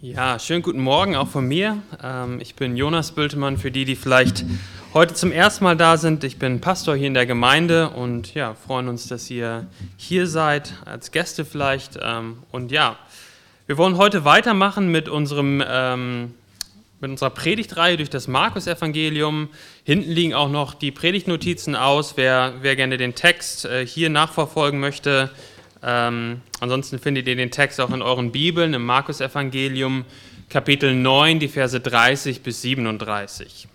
Ja, schönen guten Morgen auch von mir. Ähm, ich bin Jonas Bültemann, für die, die vielleicht heute zum ersten Mal da sind. Ich bin Pastor hier in der Gemeinde und ja, freuen uns, dass ihr hier seid, als Gäste vielleicht. Ähm, und ja, wir wollen heute weitermachen mit unserem ähm, mit unserer Predigtreihe durch das Markus-Evangelium. Hinten liegen auch noch die Predigtnotizen aus. Wer, wer gerne den Text äh, hier nachverfolgen möchte, ähm, ansonsten findet ihr den Text auch in euren Bibeln im Markus-Evangelium, Kapitel 9, die Verse 30 bis 37.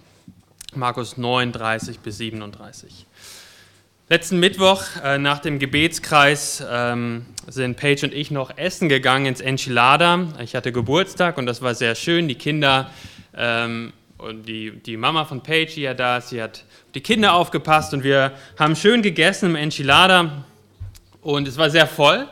Markus 9, 30 bis 37. Letzten Mittwoch äh, nach dem Gebetskreis ähm, sind Paige und ich noch essen gegangen ins Enchilada. Ich hatte Geburtstag und das war sehr schön. Die Kinder ähm, und die, die Mama von Paige, die ja da ist, sie hat die Kinder aufgepasst und wir haben schön gegessen im Enchilada und es war sehr voll.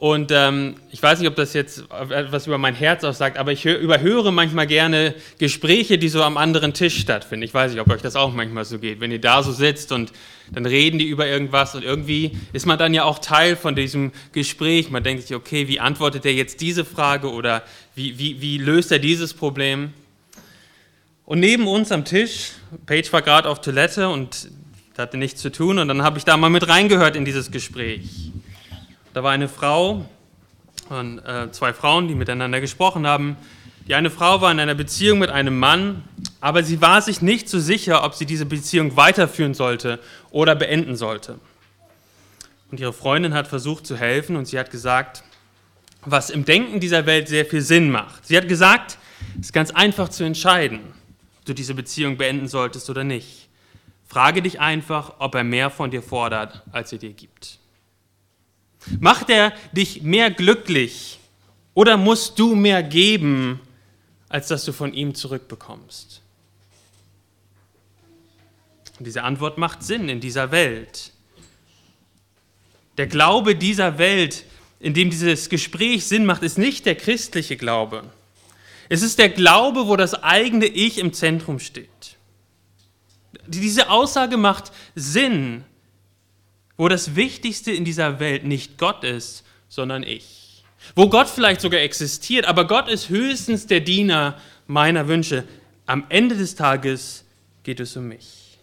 Und ähm, ich weiß nicht, ob das jetzt etwas über mein Herz aussagt, aber ich überhöre manchmal gerne Gespräche, die so am anderen Tisch stattfinden. Ich weiß nicht, ob euch das auch manchmal so geht. Wenn ihr da so sitzt und dann reden die über irgendwas und irgendwie ist man dann ja auch Teil von diesem Gespräch. Man denkt sich, okay, wie antwortet er jetzt diese Frage oder wie, wie, wie löst er dieses Problem? Und neben uns am Tisch, Paige war gerade auf Toilette und hatte nichts zu tun und dann habe ich da mal mit reingehört in dieses Gespräch. Da war eine Frau und äh, zwei Frauen, die miteinander gesprochen haben. Die eine Frau war in einer Beziehung mit einem Mann, aber sie war sich nicht so sicher, ob sie diese Beziehung weiterführen sollte oder beenden sollte. Und ihre Freundin hat versucht zu helfen und sie hat gesagt, was im Denken dieser Welt sehr viel Sinn macht. Sie hat gesagt, es ist ganz einfach zu entscheiden du diese Beziehung beenden solltest oder nicht. Frage dich einfach, ob er mehr von dir fordert, als er dir gibt. Macht er dich mehr glücklich oder musst du mehr geben, als dass du von ihm zurückbekommst? Und diese Antwort macht Sinn in dieser Welt. Der Glaube dieser Welt, in dem dieses Gespräch Sinn macht, ist nicht der christliche Glaube. Es ist der Glaube, wo das eigene Ich im Zentrum steht. Diese Aussage macht Sinn, wo das Wichtigste in dieser Welt nicht Gott ist, sondern ich. Wo Gott vielleicht sogar existiert, aber Gott ist höchstens der Diener meiner Wünsche. Am Ende des Tages geht es um mich.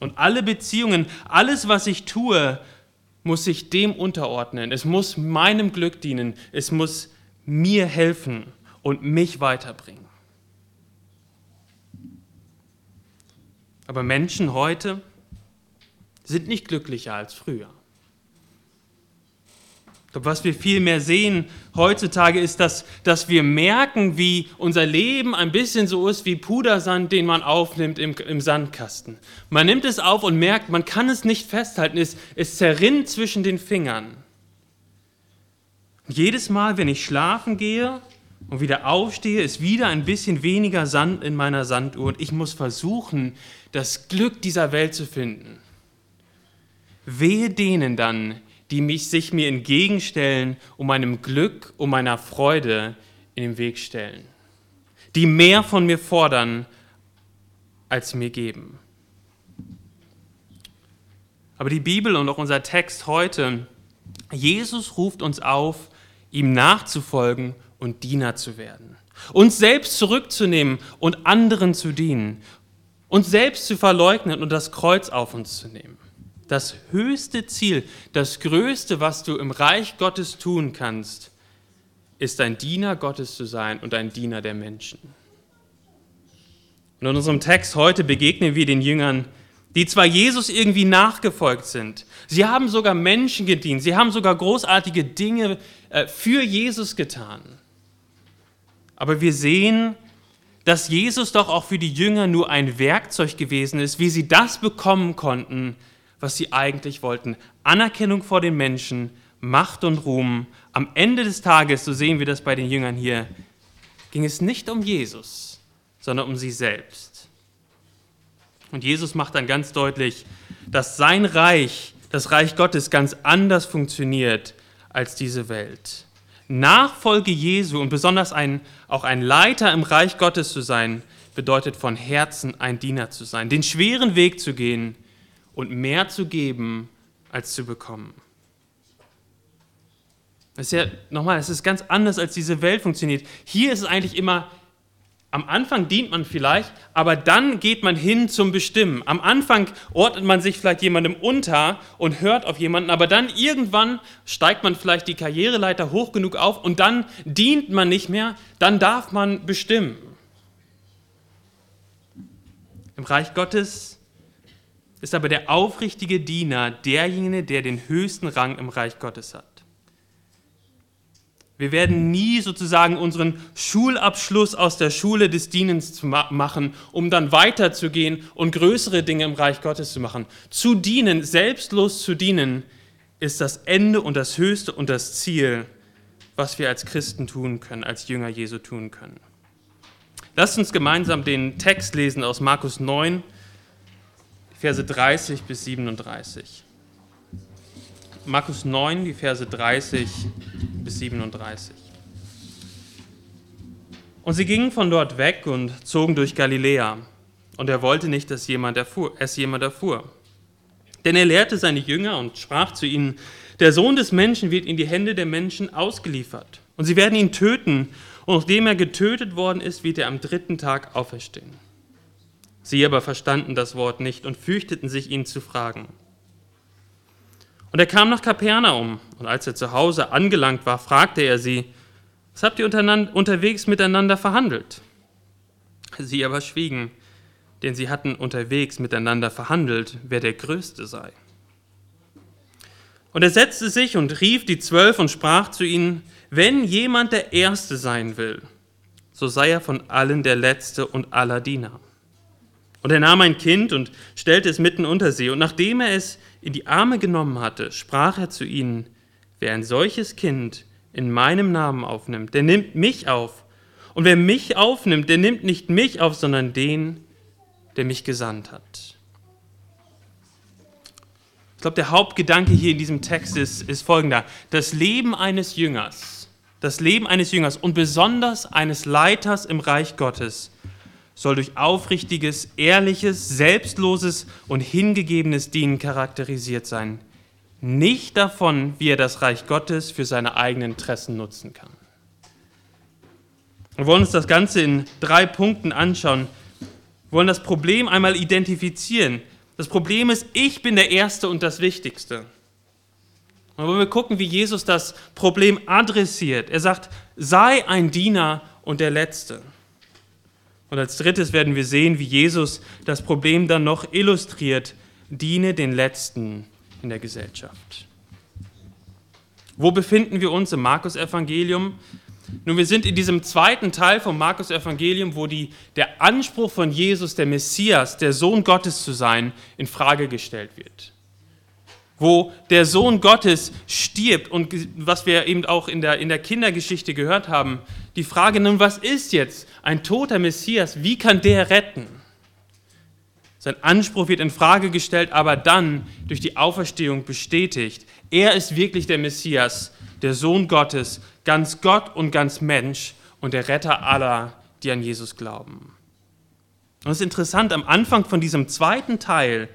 Und alle Beziehungen, alles, was ich tue, muss sich dem unterordnen. Es muss meinem Glück dienen. Es muss mir helfen und mich weiterbringen. Aber Menschen heute sind nicht glücklicher als früher. Was wir viel mehr sehen heutzutage ist, dass, dass wir merken, wie unser Leben ein bisschen so ist wie Pudersand, den man aufnimmt im, im Sandkasten. Man nimmt es auf und merkt, man kann es nicht festhalten, es, es zerrinnt zwischen den Fingern. jedes Mal, wenn ich schlafen gehe, und wieder aufstehe, ist wieder ein bisschen weniger Sand in meiner Sanduhr und ich muss versuchen, das Glück dieser Welt zu finden. Wehe denen dann, die mich sich mir entgegenstellen, um meinem Glück, um meiner Freude in den Weg stellen, die mehr von mir fordern, als mir geben. Aber die Bibel und auch unser Text heute, Jesus ruft uns auf, ihm nachzufolgen und Diener zu werden. Uns selbst zurückzunehmen und anderen zu dienen. Uns selbst zu verleugnen und das Kreuz auf uns zu nehmen. Das höchste Ziel, das Größte, was du im Reich Gottes tun kannst, ist ein Diener Gottes zu sein und ein Diener der Menschen. Und in unserem Text heute begegnen wir den Jüngern, die zwar Jesus irgendwie nachgefolgt sind, sie haben sogar Menschen gedient, sie haben sogar großartige Dinge äh, für Jesus getan. Aber wir sehen, dass Jesus doch auch für die Jünger nur ein Werkzeug gewesen ist, wie sie das bekommen konnten, was sie eigentlich wollten. Anerkennung vor den Menschen, Macht und Ruhm. Am Ende des Tages, so sehen wir das bei den Jüngern hier, ging es nicht um Jesus, sondern um sie selbst. Und Jesus macht dann ganz deutlich, dass sein Reich, das Reich Gottes, ganz anders funktioniert als diese Welt. Nachfolge Jesu und besonders ein, auch ein Leiter im Reich Gottes zu sein, bedeutet von Herzen ein Diener zu sein, den schweren Weg zu gehen und mehr zu geben, als zu bekommen. Das ist ja, nochmal, es ist ganz anders, als diese Welt funktioniert. Hier ist es eigentlich immer, am Anfang dient man vielleicht, aber dann geht man hin zum Bestimmen. Am Anfang ordnet man sich vielleicht jemandem unter und hört auf jemanden, aber dann irgendwann steigt man vielleicht die Karriereleiter hoch genug auf und dann dient man nicht mehr, dann darf man bestimmen. Im Reich Gottes ist aber der aufrichtige Diener derjenige, der den höchsten Rang im Reich Gottes hat. Wir werden nie sozusagen unseren Schulabschluss aus der Schule des Dienens machen, um dann weiterzugehen und größere Dinge im Reich Gottes zu machen. Zu dienen, selbstlos zu dienen, ist das Ende und das Höchste und das Ziel, was wir als Christen tun können, als Jünger Jesu tun können. Lasst uns gemeinsam den Text lesen aus Markus 9, Verse 30 bis 37. Markus 9, die Verse 30 bis 37. Und sie gingen von dort weg und zogen durch Galiläa. Und er wollte nicht, dass jemand erfuhr, es jemand erfuhr. Denn er lehrte seine Jünger und sprach zu ihnen, der Sohn des Menschen wird in die Hände der Menschen ausgeliefert. Und sie werden ihn töten. Und nachdem er getötet worden ist, wird er am dritten Tag auferstehen. Sie aber verstanden das Wort nicht und fürchteten sich, ihn zu fragen. Und er kam nach Kapernaum, und als er zu Hause angelangt war, fragte er sie, was habt ihr unterwegs miteinander verhandelt? Sie aber schwiegen, denn sie hatten unterwegs miteinander verhandelt, wer der Größte sei. Und er setzte sich und rief die Zwölf und sprach zu ihnen, wenn jemand der Erste sein will, so sei er von allen der Letzte und aller Diener. Und er nahm ein Kind und stellte es mitten unter sie. Und nachdem er es in die Arme genommen hatte, sprach er zu ihnen, wer ein solches Kind in meinem Namen aufnimmt, der nimmt mich auf. Und wer mich aufnimmt, der nimmt nicht mich auf, sondern den, der mich gesandt hat. Ich glaube, der Hauptgedanke hier in diesem Text ist, ist folgender. Das Leben eines Jüngers, das Leben eines Jüngers und besonders eines Leiters im Reich Gottes soll durch aufrichtiges, ehrliches, selbstloses und hingegebenes Dienen charakterisiert sein. Nicht davon, wie er das Reich Gottes für seine eigenen Interessen nutzen kann. Wir wollen uns das Ganze in drei Punkten anschauen. Wir wollen das Problem einmal identifizieren. Das Problem ist, ich bin der Erste und das Wichtigste. Und wollen wir gucken, wie Jesus das Problem adressiert. Er sagt, sei ein Diener und der Letzte. Und als drittes werden wir sehen, wie Jesus das Problem dann noch illustriert, diene den Letzten in der Gesellschaft. Wo befinden wir uns im Markus-Evangelium? Nun, wir sind in diesem zweiten Teil vom Markus-Evangelium, wo die, der Anspruch von Jesus, der Messias, der Sohn Gottes zu sein, in Frage gestellt wird wo der Sohn Gottes stirbt und was wir eben auch in der, in der Kindergeschichte gehört haben, die Frage nun, was ist jetzt ein toter Messias, wie kann der retten? Sein Anspruch wird in Frage gestellt, aber dann durch die Auferstehung bestätigt. Er ist wirklich der Messias, der Sohn Gottes, ganz Gott und ganz Mensch und der Retter aller, die an Jesus glauben. Und es ist interessant, am Anfang von diesem zweiten Teil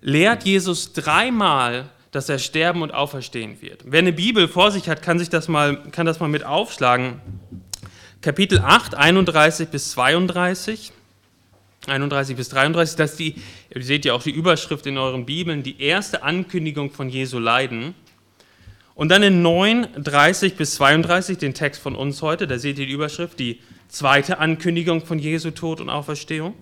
lehrt Jesus dreimal, dass er sterben und auferstehen wird. Wer eine Bibel vor sich hat, kann, sich das, mal, kann das mal mit aufschlagen. Kapitel 8, 31 bis 32. 31 bis 33, das ist die, ihr seht ja auch die Überschrift in euren Bibeln, die erste Ankündigung von Jesu Leiden. Und dann in 9, 30 bis 32, den Text von uns heute, da seht ihr die Überschrift, die zweite Ankündigung von Jesu Tod und Auferstehung.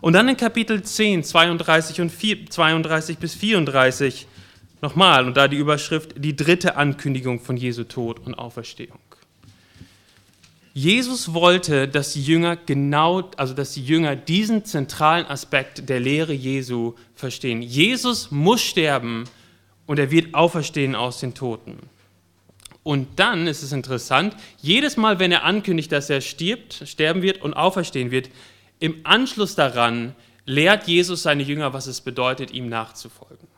Und dann in Kapitel 10, 32, und 4, 32 bis 34 nochmal, und da die Überschrift, die dritte Ankündigung von Jesu Tod und Auferstehung. Jesus wollte, dass die Jünger genau, also dass die Jünger diesen zentralen Aspekt der Lehre Jesu verstehen. Jesus muss sterben und er wird auferstehen aus den Toten. Und dann ist es interessant, jedes Mal, wenn er ankündigt, dass er stirbt, sterben wird und auferstehen wird, im Anschluss daran lehrt Jesus seine Jünger, was es bedeutet, ihm nachzufolgen.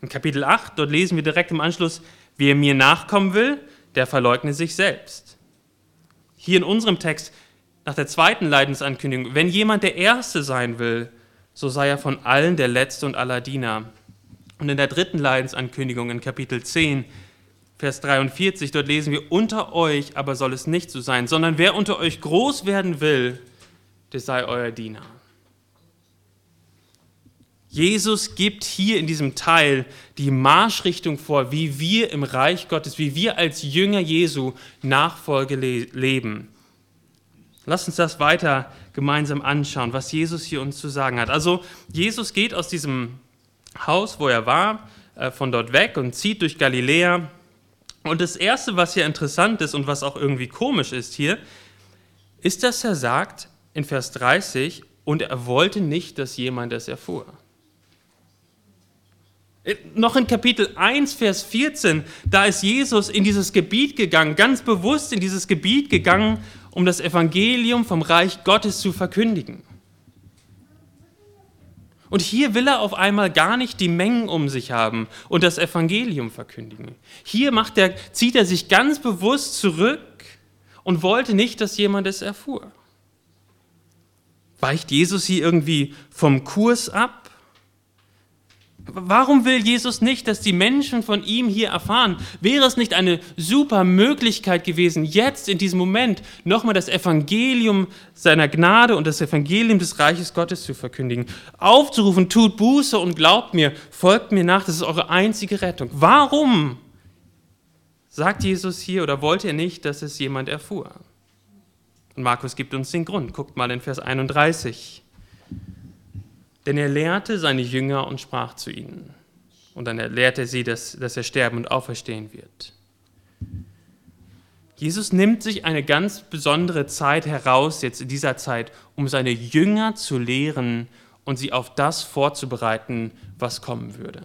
In Kapitel 8, dort lesen wir direkt im Anschluss, wer mir nachkommen will, der verleugne sich selbst. Hier in unserem Text, nach der zweiten Leidensankündigung, wenn jemand der Erste sein will, so sei er von allen der Letzte und aller Diener. Und in der dritten Leidensankündigung in Kapitel 10, Vers 43, dort lesen wir, unter euch aber soll es nicht so sein, sondern wer unter euch groß werden will, der sei euer Diener. Jesus gibt hier in diesem Teil die Marschrichtung vor, wie wir im Reich Gottes, wie wir als Jünger Jesu Nachfolge le leben. Lass uns das weiter gemeinsam anschauen, was Jesus hier uns zu sagen hat. Also Jesus geht aus diesem Haus, wo er war, äh, von dort weg und zieht durch Galiläa. Und das Erste, was hier interessant ist und was auch irgendwie komisch ist hier, ist, dass er sagt in Vers 30, und er wollte nicht, dass jemand es erfuhr. Äh, noch in Kapitel 1, Vers 14, da ist Jesus in dieses Gebiet gegangen, ganz bewusst in dieses Gebiet gegangen, um das Evangelium vom Reich Gottes zu verkündigen. Und hier will er auf einmal gar nicht die Mengen um sich haben und das Evangelium verkündigen. Hier macht er, zieht er sich ganz bewusst zurück und wollte nicht, dass jemand es erfuhr. Weicht Jesus hier irgendwie vom Kurs ab? Warum will Jesus nicht, dass die Menschen von ihm hier erfahren? Wäre es nicht eine super Möglichkeit gewesen, jetzt in diesem Moment nochmal das Evangelium seiner Gnade und das Evangelium des Reiches Gottes zu verkündigen? Aufzurufen, tut Buße und glaubt mir, folgt mir nach, das ist eure einzige Rettung. Warum sagt Jesus hier oder wollte er nicht, dass es jemand erfuhr? Und Markus gibt uns den Grund. Guckt mal in Vers 31. Denn er lehrte seine Jünger und sprach zu ihnen. Und dann lehrte er sie, dass, dass er sterben und auferstehen wird. Jesus nimmt sich eine ganz besondere Zeit heraus, jetzt in dieser Zeit, um seine Jünger zu lehren und sie auf das vorzubereiten, was kommen würde.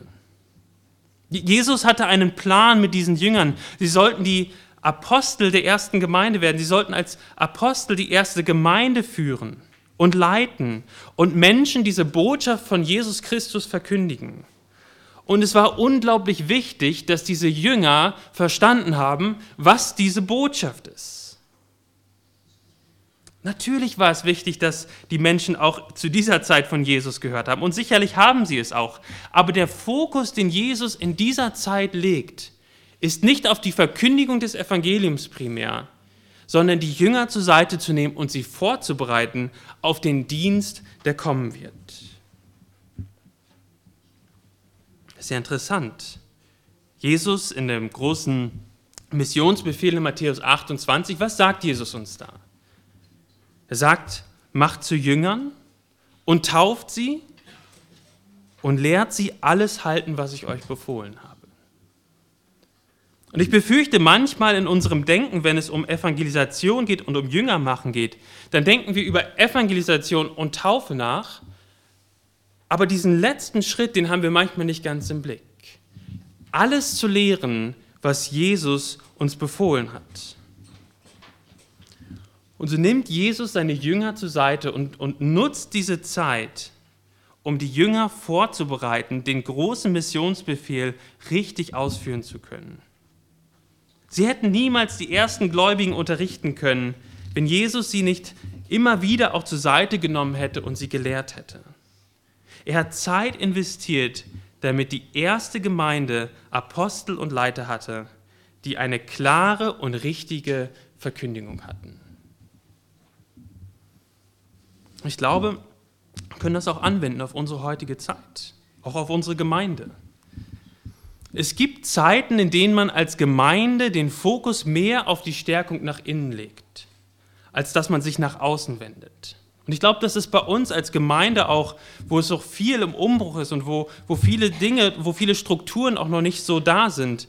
Jesus hatte einen Plan mit diesen Jüngern. Sie sollten die Apostel der ersten Gemeinde werden. Sie sollten als Apostel die erste Gemeinde führen und leiten und Menschen diese Botschaft von Jesus Christus verkündigen. Und es war unglaublich wichtig, dass diese Jünger verstanden haben, was diese Botschaft ist. Natürlich war es wichtig, dass die Menschen auch zu dieser Zeit von Jesus gehört haben. Und sicherlich haben sie es auch. Aber der Fokus, den Jesus in dieser Zeit legt, ist nicht auf die Verkündigung des Evangeliums primär, sondern die Jünger zur Seite zu nehmen und sie vorzubereiten auf den Dienst, der kommen wird. Das ist ja interessant. Jesus in dem großen Missionsbefehl in Matthäus 28, was sagt Jesus uns da? Er sagt, macht zu Jüngern und tauft sie und lehrt sie alles halten, was ich euch befohlen habe. Und ich befürchte manchmal in unserem Denken, wenn es um Evangelisation geht und um Jüngermachen geht, dann denken wir über Evangelisation und Taufe nach, aber diesen letzten Schritt, den haben wir manchmal nicht ganz im Blick. Alles zu lehren, was Jesus uns befohlen hat. Und so nimmt Jesus seine Jünger zur Seite und, und nutzt diese Zeit, um die Jünger vorzubereiten, den großen Missionsbefehl richtig ausführen zu können. Sie hätten niemals die ersten Gläubigen unterrichten können, wenn Jesus sie nicht immer wieder auch zur Seite genommen hätte und sie gelehrt hätte. Er hat Zeit investiert, damit die erste Gemeinde Apostel und Leiter hatte, die eine klare und richtige Verkündigung hatten. Ich glaube, wir können das auch anwenden auf unsere heutige Zeit, auch auf unsere Gemeinde. Es gibt Zeiten, in denen man als Gemeinde den Fokus mehr auf die Stärkung nach innen legt, als dass man sich nach außen wendet. Und ich glaube, das ist bei uns als Gemeinde auch, wo es auch viel im Umbruch ist und wo, wo viele Dinge, wo viele Strukturen auch noch nicht so da sind.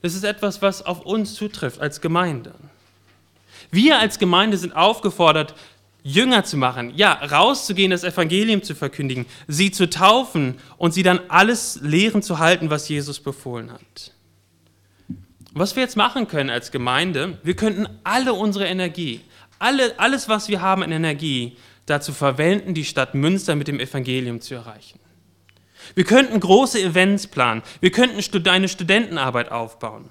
Das ist etwas, was auf uns zutrifft als Gemeinde. Wir als Gemeinde sind aufgefordert, Jünger zu machen, ja, rauszugehen, das Evangelium zu verkündigen, sie zu taufen und sie dann alles lehren zu halten, was Jesus befohlen hat. Was wir jetzt machen können als Gemeinde, wir könnten alle unsere Energie, alle, alles, was wir haben in Energie, dazu verwenden, die Stadt Münster mit dem Evangelium zu erreichen. Wir könnten große Events planen, wir könnten eine Studentenarbeit aufbauen.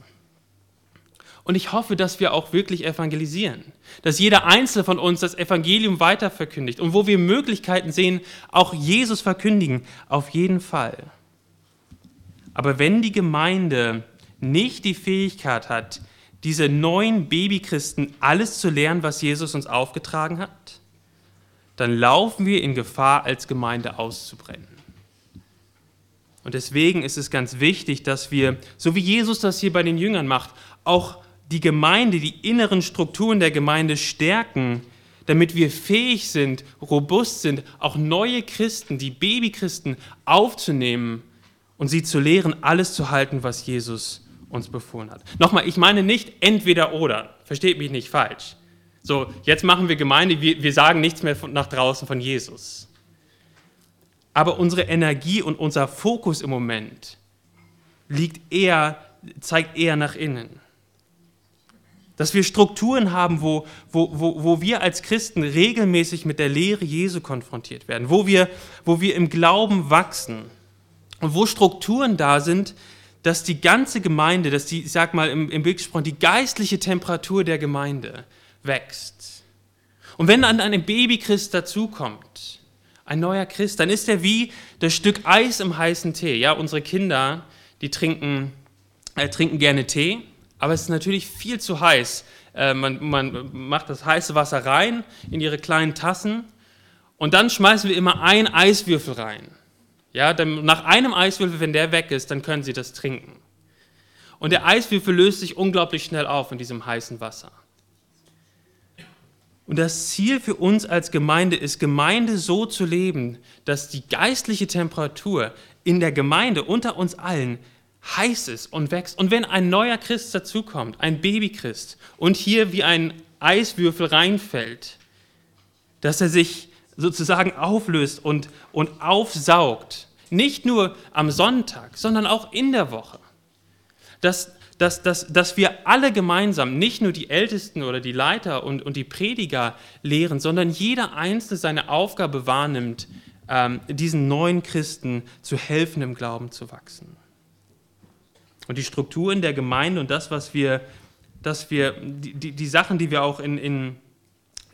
Und ich hoffe, dass wir auch wirklich evangelisieren, dass jeder Einzelne von uns das Evangelium weiter verkündigt und wo wir Möglichkeiten sehen, auch Jesus verkündigen, auf jeden Fall. Aber wenn die Gemeinde nicht die Fähigkeit hat, diese neuen Babychristen alles zu lernen, was Jesus uns aufgetragen hat, dann laufen wir in Gefahr, als Gemeinde auszubrennen. Und deswegen ist es ganz wichtig, dass wir, so wie Jesus das hier bei den Jüngern macht, auch die Gemeinde, die inneren Strukturen der Gemeinde stärken, damit wir fähig sind, robust sind, auch neue Christen, die Babychristen aufzunehmen und sie zu lehren, alles zu halten, was Jesus uns befohlen hat. Nochmal, ich meine nicht entweder oder, versteht mich nicht falsch. So, jetzt machen wir Gemeinde, wir, wir sagen nichts mehr von, nach draußen von Jesus. Aber unsere Energie und unser Fokus im Moment liegt eher, zeigt eher nach innen. Dass wir Strukturen haben, wo, wo, wo, wo wir als Christen regelmäßig mit der Lehre Jesu konfrontiert werden, wo wir, wo wir im Glauben wachsen und wo Strukturen da sind, dass die ganze Gemeinde, dass die, ich sag mal im, im Bild gesprochen, die geistliche Temperatur der Gemeinde wächst. Und wenn dann ein Babychrist dazukommt, ein neuer Christ, dann ist er wie das Stück Eis im heißen Tee. Ja, unsere Kinder, die trinken, äh, trinken gerne Tee aber es ist natürlich viel zu heiß. Äh, man, man macht das heiße Wasser rein in ihre kleinen Tassen und dann schmeißen wir immer einen Eiswürfel rein. Ja, nach einem Eiswürfel, wenn der weg ist, dann können sie das trinken. Und der Eiswürfel löst sich unglaublich schnell auf in diesem heißen Wasser. Und das Ziel für uns als Gemeinde ist, Gemeinde so zu leben, dass die geistliche Temperatur in der Gemeinde unter uns allen heiß ist und wächst. Und wenn ein neuer Christ dazukommt, ein Babychrist, und hier wie ein Eiswürfel reinfällt, dass er sich sozusagen auflöst und, und aufsaugt, nicht nur am Sonntag, sondern auch in der Woche. Dass, dass, dass, dass wir alle gemeinsam, nicht nur die Ältesten oder die Leiter und, und die Prediger lehren, sondern jeder Einzelne seine Aufgabe wahrnimmt, ähm, diesen neuen Christen zu helfen, im Glauben zu wachsen. Und die Strukturen der Gemeinde und das, was wir, dass wir die, die, die Sachen, die wir auch in, in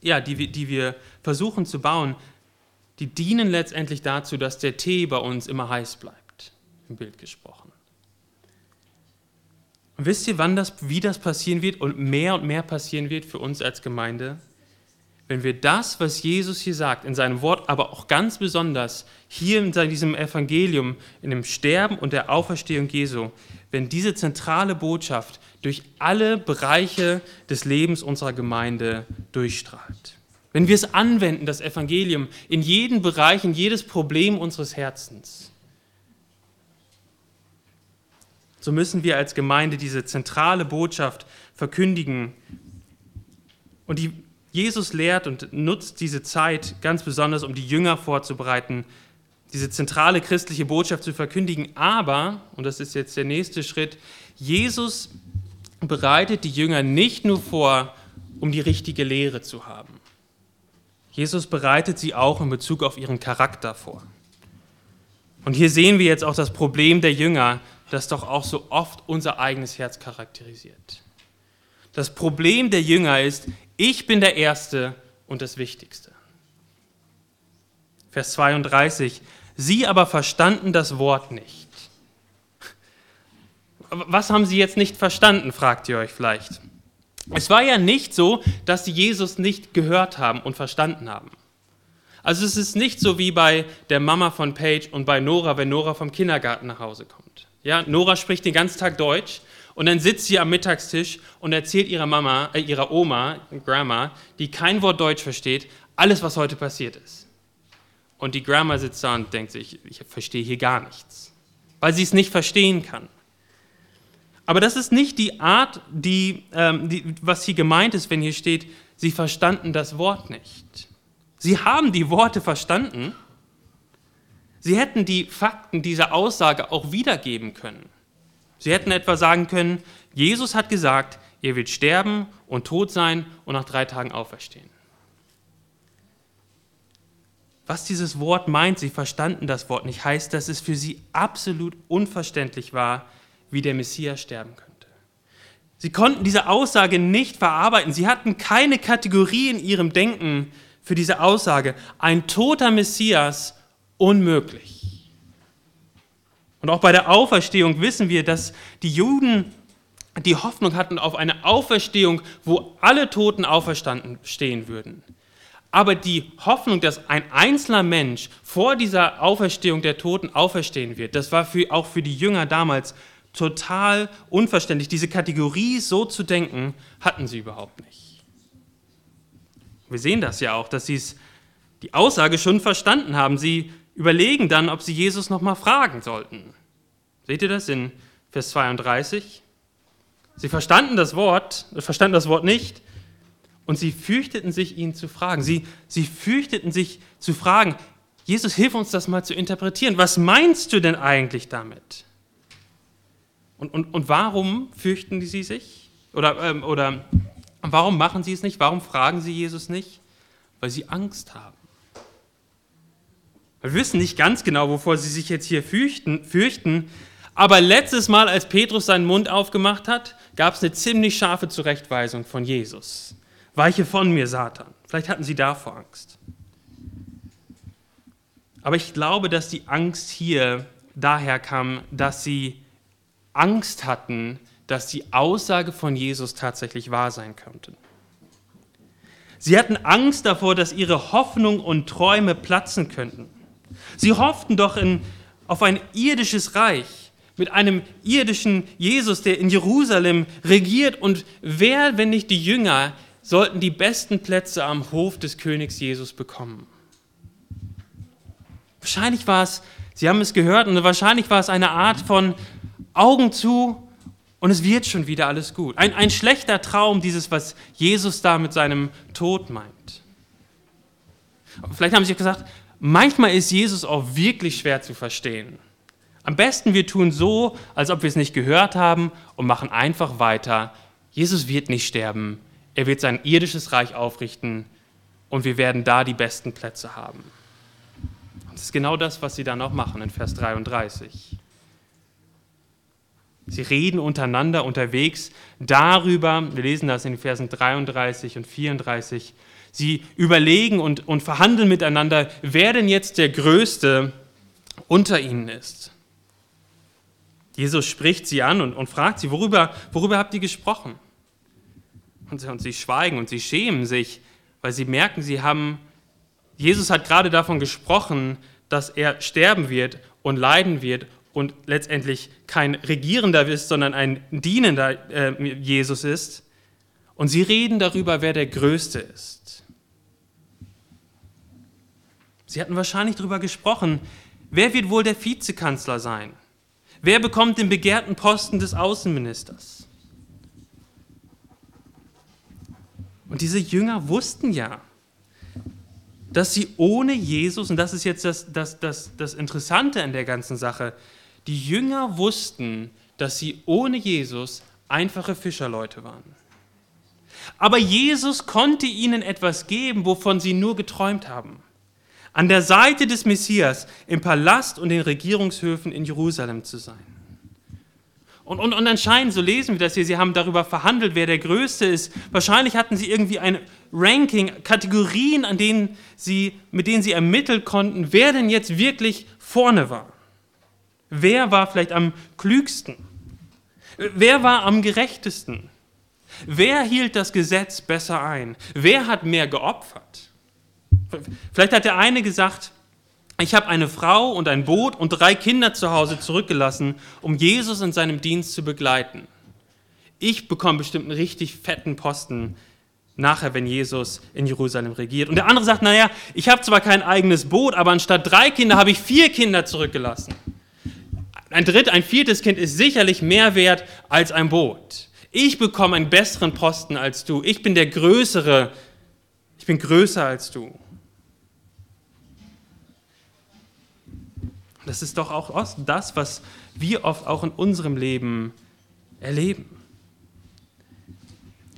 ja, die, die wir versuchen zu bauen, die dienen letztendlich dazu, dass der Tee bei uns immer heiß bleibt, im Bild gesprochen. Und wisst ihr, wann das, wie das passieren wird und mehr und mehr passieren wird für uns als Gemeinde? Wenn wir das, was Jesus hier sagt, in seinem Wort, aber auch ganz besonders hier in diesem Evangelium, in dem Sterben und der Auferstehung Jesu, wenn diese zentrale Botschaft durch alle Bereiche des Lebens unserer Gemeinde durchstrahlt. Wenn wir es anwenden, das Evangelium, in jeden Bereich, in jedes Problem unseres Herzens. So müssen wir als Gemeinde diese zentrale Botschaft verkündigen. Und die Jesus lehrt und nutzt diese Zeit ganz besonders, um die Jünger vorzubereiten diese zentrale christliche Botschaft zu verkündigen. Aber, und das ist jetzt der nächste Schritt, Jesus bereitet die Jünger nicht nur vor, um die richtige Lehre zu haben. Jesus bereitet sie auch in Bezug auf ihren Charakter vor. Und hier sehen wir jetzt auch das Problem der Jünger, das doch auch so oft unser eigenes Herz charakterisiert. Das Problem der Jünger ist, ich bin der Erste und das Wichtigste. Vers 32, Sie aber verstanden das Wort nicht. Was haben sie jetzt nicht verstanden, fragt ihr euch vielleicht. Es war ja nicht so, dass sie Jesus nicht gehört haben und verstanden haben. Also es ist nicht so wie bei der Mama von Paige und bei Nora, wenn Nora vom Kindergarten nach Hause kommt. Ja, Nora spricht den ganzen Tag Deutsch und dann sitzt sie am Mittagstisch und erzählt ihrer Mama, äh, ihrer Oma, Grandma, die kein Wort Deutsch versteht, alles, was heute passiert ist. Und die Grandma sitzt da und denkt sich, ich verstehe hier gar nichts, weil sie es nicht verstehen kann. Aber das ist nicht die Art, die, ähm, die, was hier gemeint ist, wenn hier steht, sie verstanden das Wort nicht. Sie haben die Worte verstanden. Sie hätten die Fakten dieser Aussage auch wiedergeben können. Sie hätten etwa sagen können, Jesus hat gesagt, ihr wird sterben und tot sein und nach drei Tagen auferstehen was dieses Wort meint, sie verstanden das Wort nicht, heißt, dass es für sie absolut unverständlich war, wie der Messias sterben könnte. Sie konnten diese Aussage nicht verarbeiten. Sie hatten keine Kategorie in ihrem Denken für diese Aussage. Ein toter Messias unmöglich. Und auch bei der Auferstehung wissen wir, dass die Juden die Hoffnung hatten auf eine Auferstehung, wo alle Toten auferstanden stehen würden. Aber die Hoffnung, dass ein einzelner Mensch vor dieser Auferstehung der Toten auferstehen wird, das war für, auch für die Jünger damals total unverständlich. Diese Kategorie so zu denken, hatten sie überhaupt nicht. Wir sehen das ja auch, dass sie die Aussage schon verstanden haben. Sie überlegen dann, ob sie Jesus nochmal fragen sollten. Seht ihr das in Vers 32? Sie verstanden das Wort, verstanden das Wort nicht und sie fürchteten sich, ihn zu fragen. Sie, sie fürchteten sich zu fragen, Jesus, hilf uns das mal zu interpretieren. Was meinst du denn eigentlich damit? Und, und, und warum fürchten sie sich? Oder, ähm, oder warum machen sie es nicht? Warum fragen sie Jesus nicht? Weil sie Angst haben. Wir wissen nicht ganz genau, wovor sie sich jetzt hier fürchten, fürchten aber letztes Mal, als Petrus seinen Mund aufgemacht hat, gab es eine ziemlich scharfe Zurechtweisung von Jesus. Weiche von mir, Satan. Vielleicht hatten sie davor Angst. Aber ich glaube, dass die Angst hier daher kam, dass sie Angst hatten, dass die Aussage von Jesus tatsächlich wahr sein könnte. Sie hatten Angst davor, dass ihre Hoffnung und Träume platzen könnten. Sie hofften doch in, auf ein irdisches Reich, mit einem irdischen Jesus, der in Jerusalem regiert. Und wer, wenn nicht die Jünger, sollten die besten Plätze am Hof des Königs Jesus bekommen? Wahrscheinlich war es, Sie haben es gehört, und wahrscheinlich war es eine Art von Augen zu und es wird schon wieder alles gut. Ein, ein schlechter Traum, dieses, was Jesus da mit seinem Tod meint. Vielleicht haben Sie gesagt, manchmal ist Jesus auch wirklich schwer zu verstehen. Am besten wir tun so, als ob wir es nicht gehört haben und machen einfach weiter. Jesus wird nicht sterben. Er wird sein irdisches Reich aufrichten und wir werden da die besten Plätze haben. Das ist genau das, was sie dann auch machen in Vers 33. Sie reden untereinander unterwegs darüber, wir lesen das in Versen 33 und 34, sie überlegen und, und verhandeln miteinander, wer denn jetzt der Größte unter ihnen ist. Jesus spricht sie an und, und fragt sie, worüber, worüber habt ihr gesprochen? Und sie, und sie schweigen und sie schämen sich, weil sie merken, sie haben, Jesus hat gerade davon gesprochen, dass er sterben wird und leiden wird und letztendlich kein Regierender ist, sondern ein Dienender äh, Jesus ist. Und sie reden darüber, wer der Größte ist. Sie hatten wahrscheinlich darüber gesprochen, wer wird wohl der Vizekanzler sein? Wer bekommt den begehrten Posten des Außenministers? Und diese Jünger wussten ja, dass sie ohne Jesus, und das ist jetzt das, das, das, das Interessante an der ganzen Sache, die Jünger wussten, dass sie ohne Jesus einfache Fischerleute waren. Aber Jesus konnte ihnen etwas geben, wovon sie nur geträumt haben an der Seite des Messias im Palast und den Regierungshöfen in Jerusalem zu sein. Und, und, und anscheinend, so lesen wir das hier, sie haben darüber verhandelt, wer der Größte ist. Wahrscheinlich hatten sie irgendwie ein Ranking, Kategorien, an denen sie, mit denen sie ermitteln konnten, wer denn jetzt wirklich vorne war. Wer war vielleicht am klügsten? Wer war am gerechtesten? Wer hielt das Gesetz besser ein? Wer hat mehr geopfert? Vielleicht hat der eine gesagt, ich habe eine Frau und ein Boot und drei Kinder zu Hause zurückgelassen, um Jesus in seinem Dienst zu begleiten. Ich bekomme bestimmt einen richtig fetten Posten nachher, wenn Jesus in Jerusalem regiert. Und der andere sagt, naja, ich habe zwar kein eigenes Boot, aber anstatt drei Kinder habe ich vier Kinder zurückgelassen. Ein drittes, ein viertes Kind ist sicherlich mehr wert als ein Boot. Ich bekomme einen besseren Posten als du. Ich bin der Größere. Ich bin größer als du. Das ist doch auch das, was wir oft auch in unserem Leben erleben.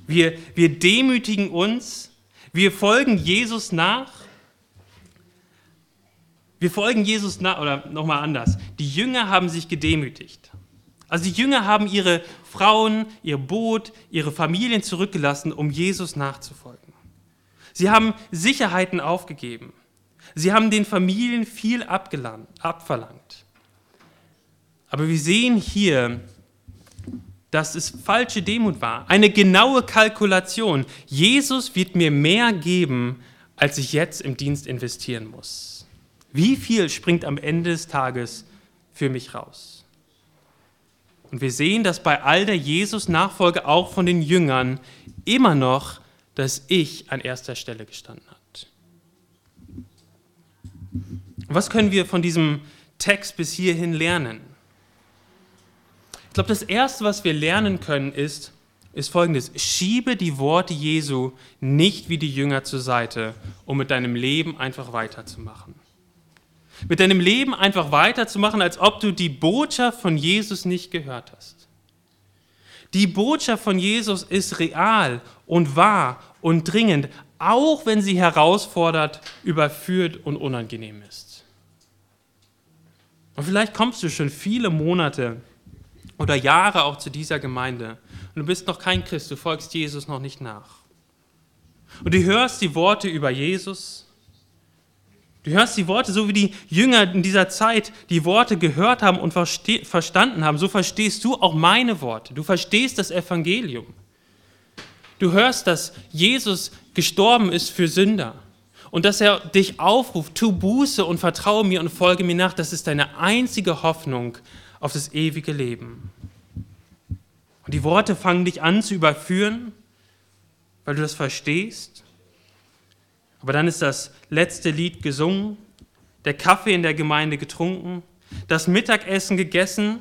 Wir, wir demütigen uns, wir folgen Jesus nach. Wir folgen Jesus nach, oder nochmal anders. Die Jünger haben sich gedemütigt. Also die Jünger haben ihre Frauen, ihr Boot, ihre Familien zurückgelassen, um Jesus nachzufolgen. Sie haben Sicherheiten aufgegeben. Sie haben den Familien viel abverlangt. Aber wir sehen hier, dass es falsche Demut war. Eine genaue Kalkulation. Jesus wird mir mehr geben, als ich jetzt im Dienst investieren muss. Wie viel springt am Ende des Tages für mich raus? Und wir sehen, dass bei all der Jesus-Nachfolge auch von den Jüngern immer noch das Ich an erster Stelle gestanden hat. Was können wir von diesem Text bis hierhin lernen? Ich glaube, das Erste, was wir lernen können, ist, ist folgendes. Schiebe die Worte Jesu nicht wie die Jünger zur Seite, um mit deinem Leben einfach weiterzumachen. Mit deinem Leben einfach weiterzumachen, als ob du die Botschaft von Jesus nicht gehört hast. Die Botschaft von Jesus ist real und wahr und dringend, auch wenn sie herausfordert, überführt und unangenehm ist. Und vielleicht kommst du schon viele Monate oder Jahre auch zu dieser Gemeinde und du bist noch kein Christ, du folgst Jesus noch nicht nach. Und du hörst die Worte über Jesus, du hörst die Worte, so wie die Jünger in dieser Zeit die Worte gehört haben und verstanden haben, so verstehst du auch meine Worte. Du verstehst das Evangelium. Du hörst, dass Jesus gestorben ist für Sünder und dass er dich aufruft, tu Buße und vertraue mir und folge mir nach. Das ist deine einzige Hoffnung auf das ewige Leben. Und die Worte fangen dich an zu überführen, weil du das verstehst. Aber dann ist das letzte Lied gesungen, der Kaffee in der Gemeinde getrunken, das Mittagessen gegessen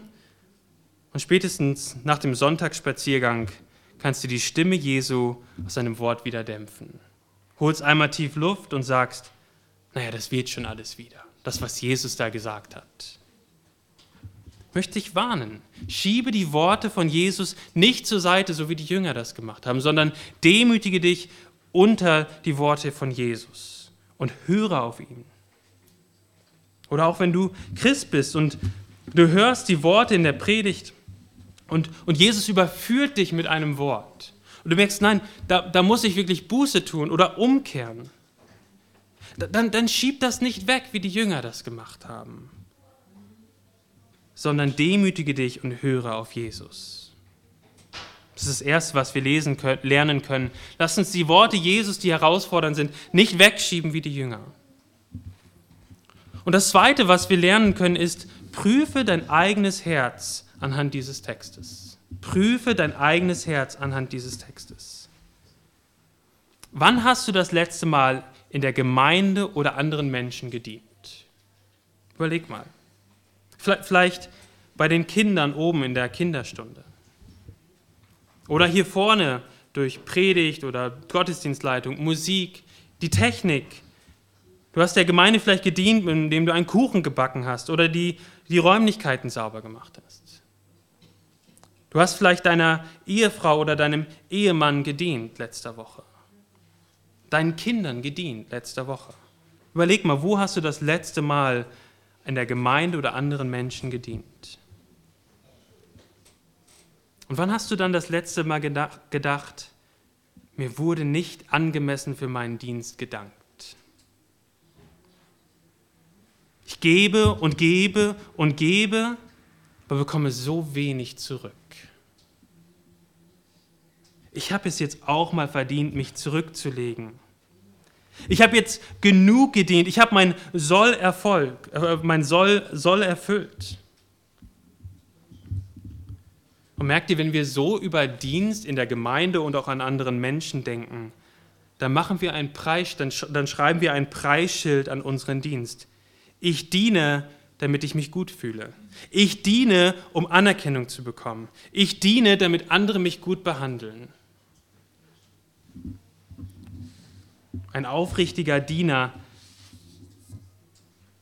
und spätestens nach dem Sonntagsspaziergang kannst du die Stimme Jesu aus seinem Wort wieder dämpfen. Holst einmal tief Luft und sagst, naja, das wird schon alles wieder. Das, was Jesus da gesagt hat möchte ich warnen. Schiebe die Worte von Jesus nicht zur Seite, so wie die Jünger das gemacht haben, sondern demütige dich unter die Worte von Jesus und höre auf ihn. Oder auch wenn du Christ bist und du hörst die Worte in der Predigt und, und Jesus überführt dich mit einem Wort. Und du merkst, nein, da, da muss ich wirklich Buße tun oder umkehren. Dann, dann schieb das nicht weg, wie die Jünger das gemacht haben sondern demütige dich und höre auf Jesus. Das ist das Erste, was wir lesen können, lernen können. Lass uns die Worte Jesus, die herausfordernd sind, nicht wegschieben wie die Jünger. Und das Zweite, was wir lernen können, ist, prüfe dein eigenes Herz anhand dieses Textes. Prüfe dein eigenes Herz anhand dieses Textes. Wann hast du das letzte Mal in der Gemeinde oder anderen Menschen gedient? Überleg mal. Vielleicht bei den Kindern oben in der Kinderstunde. Oder hier vorne durch Predigt oder Gottesdienstleitung, Musik, die Technik. Du hast der Gemeinde vielleicht gedient, indem du einen Kuchen gebacken hast oder die, die Räumlichkeiten sauber gemacht hast. Du hast vielleicht deiner Ehefrau oder deinem Ehemann gedient letzte Woche. Deinen Kindern gedient letzte Woche. Überleg mal, wo hast du das letzte Mal in der Gemeinde oder anderen Menschen gedient? Und wann hast du dann das letzte Mal gedacht, mir wurde nicht angemessen für meinen Dienst gedankt? Ich gebe und gebe und gebe, aber bekomme so wenig zurück. Ich habe es jetzt auch mal verdient, mich zurückzulegen ich habe jetzt genug gedient. Ich habe mein Soll Erfolg, äh, mein Soll, Soll erfüllt. Und merkt ihr, wenn wir so über Dienst in der Gemeinde und auch an anderen Menschen denken, dann machen wir einen Preis, dann, dann schreiben wir ein Preisschild an unseren Dienst. Ich diene, damit ich mich gut fühle. Ich diene, um Anerkennung zu bekommen. Ich diene, damit andere mich gut behandeln. Ein aufrichtiger Diener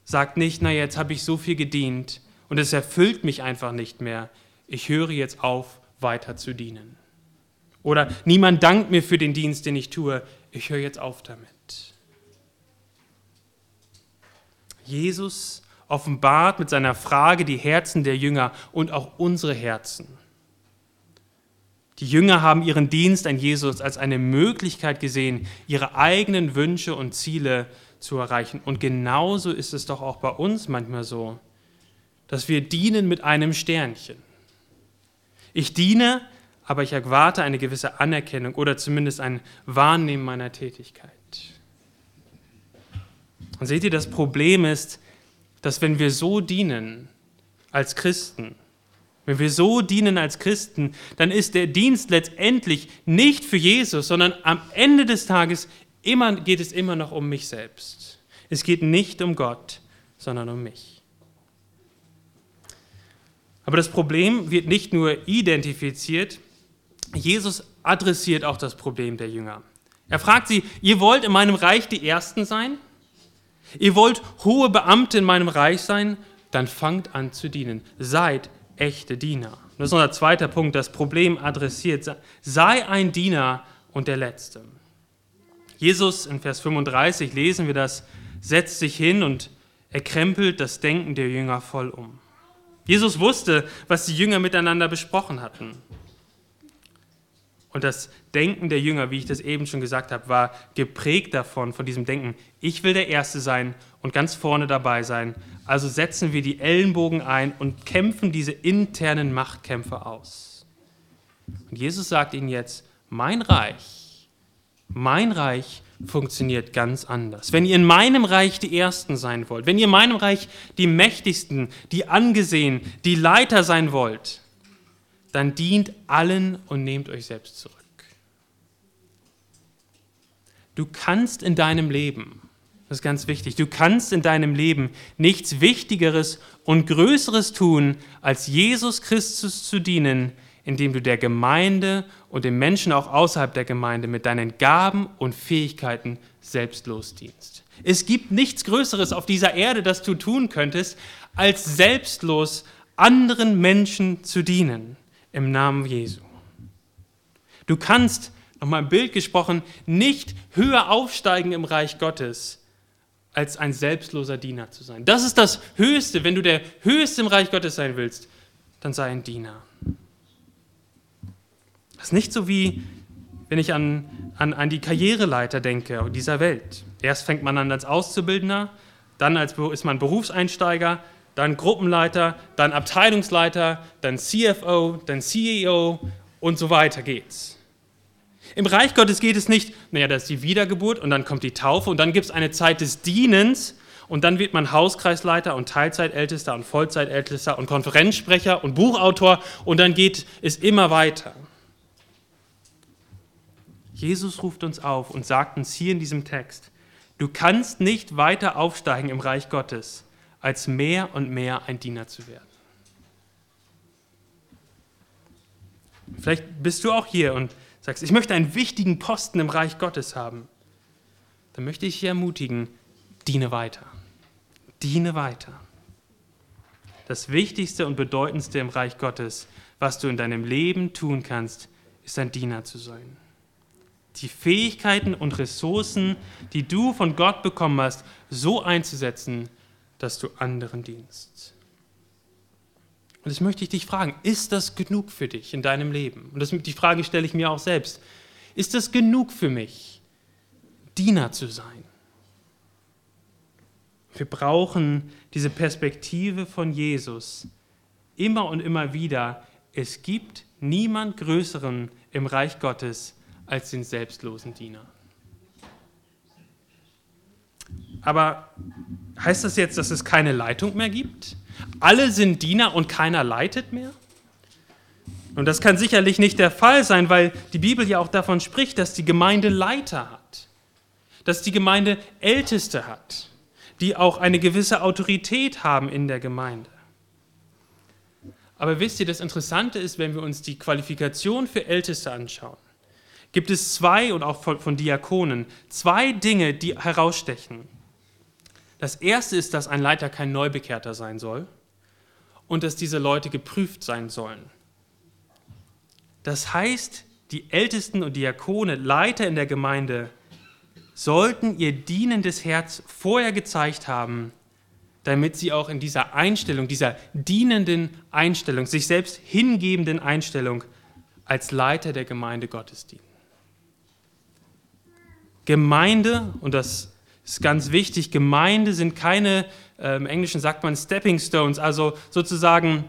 sagt nicht, na jetzt habe ich so viel gedient und es erfüllt mich einfach nicht mehr. Ich höre jetzt auf, weiter zu dienen. Oder niemand dankt mir für den Dienst, den ich tue. Ich höre jetzt auf damit. Jesus offenbart mit seiner Frage die Herzen der Jünger und auch unsere Herzen. Die Jünger haben ihren Dienst an Jesus als eine Möglichkeit gesehen, ihre eigenen Wünsche und Ziele zu erreichen. Und genauso ist es doch auch bei uns manchmal so, dass wir dienen mit einem Sternchen. Ich diene, aber ich erwarte eine gewisse Anerkennung oder zumindest ein Wahrnehmen meiner Tätigkeit. Und seht ihr, das Problem ist, dass wenn wir so dienen als Christen, wenn wir so dienen als Christen, dann ist der Dienst letztendlich nicht für Jesus, sondern am Ende des Tages immer, geht es immer noch um mich selbst. Es geht nicht um Gott, sondern um mich. Aber das Problem wird nicht nur identifiziert, Jesus adressiert auch das Problem der Jünger. Er fragt sie, ihr wollt in meinem Reich die Ersten sein? Ihr wollt hohe Beamte in meinem Reich sein? Dann fangt an zu dienen. Seid echte Diener. Das ist unser zweiter Punkt, das Problem adressiert. Sei ein Diener und der Letzte. Jesus in Vers 35 lesen wir das, setzt sich hin und er krempelt das Denken der Jünger voll um. Jesus wusste, was die Jünger miteinander besprochen hatten. Und das Denken der Jünger, wie ich das eben schon gesagt habe, war geprägt davon, von diesem Denken, ich will der Erste sein und ganz vorne dabei sein. Also setzen wir die Ellenbogen ein und kämpfen diese internen Machtkämpfe aus. Und Jesus sagt ihnen jetzt, mein Reich, mein Reich funktioniert ganz anders. Wenn ihr in meinem Reich die Ersten sein wollt, wenn ihr in meinem Reich die Mächtigsten, die Angesehen, die Leiter sein wollt, dann dient allen und nehmt euch selbst zurück. Du kannst in deinem Leben, das ist ganz wichtig, du kannst in deinem Leben nichts Wichtigeres und Größeres tun, als Jesus Christus zu dienen, indem du der Gemeinde und den Menschen auch außerhalb der Gemeinde mit deinen Gaben und Fähigkeiten selbstlos dienst. Es gibt nichts Größeres auf dieser Erde, das du tun könntest, als selbstlos anderen Menschen zu dienen im Namen Jesu. Du kannst, nochmal im Bild gesprochen, nicht höher aufsteigen im Reich Gottes, als ein selbstloser Diener zu sein. Das ist das Höchste. Wenn du der Höchste im Reich Gottes sein willst, dann sei ein Diener. Das ist nicht so wie, wenn ich an, an, an die Karriereleiter denke dieser Welt. Erst fängt man an als Auszubildender, dann als, ist man Berufseinsteiger, dann Gruppenleiter, dann Abteilungsleiter, dann CFO, dann CEO und so weiter geht's. Im Reich Gottes geht es nicht, naja, das ist die Wiedergeburt und dann kommt die Taufe und dann gibt es eine Zeit des Dienens und dann wird man Hauskreisleiter und Teilzeitältester und Vollzeitältester und Konferenzsprecher und Buchautor und dann geht es immer weiter. Jesus ruft uns auf und sagt uns hier in diesem Text, du kannst nicht weiter aufsteigen im Reich Gottes, als mehr und mehr ein Diener zu werden. Vielleicht bist du auch hier und sagst, ich möchte einen wichtigen Posten im Reich Gottes haben. Dann möchte ich dich ermutigen, diene weiter. Diene weiter. Das Wichtigste und Bedeutendste im Reich Gottes, was du in deinem Leben tun kannst, ist ein Diener zu sein die Fähigkeiten und Ressourcen, die du von Gott bekommen hast, so einzusetzen, dass du anderen dienst. Und das möchte ich dich fragen, ist das genug für dich in deinem Leben? Und das, die Frage stelle ich mir auch selbst. Ist das genug für mich, Diener zu sein? Wir brauchen diese Perspektive von Jesus immer und immer wieder. Es gibt niemand Größeren im Reich Gottes als den selbstlosen Diener. Aber heißt das jetzt, dass es keine Leitung mehr gibt? Alle sind Diener und keiner leitet mehr? Und das kann sicherlich nicht der Fall sein, weil die Bibel ja auch davon spricht, dass die Gemeinde Leiter hat, dass die Gemeinde Älteste hat, die auch eine gewisse Autorität haben in der Gemeinde. Aber wisst ihr, das Interessante ist, wenn wir uns die Qualifikation für Älteste anschauen, gibt es zwei und auch von, Diakonen zwei Dinge, die herausstechen. Das erste ist, dass ein Leiter kein Neubekehrter sein soll und dass diese Leute geprüft sein sollen. Das heißt, die Ältesten und Diakone, Leiter in der Gemeinde, sollten ihr dienendes Herz vorher gezeigt haben, damit sie auch in dieser Einstellung, dieser dienenden Einstellung, sich selbst hingebenden Einstellung als Leiter der Gemeinde Gottes dienen. Gemeinde, und das Das ist ganz wichtig. Gemeinde sind keine, äh, im Englischen sagt man Stepping Stones, also sozusagen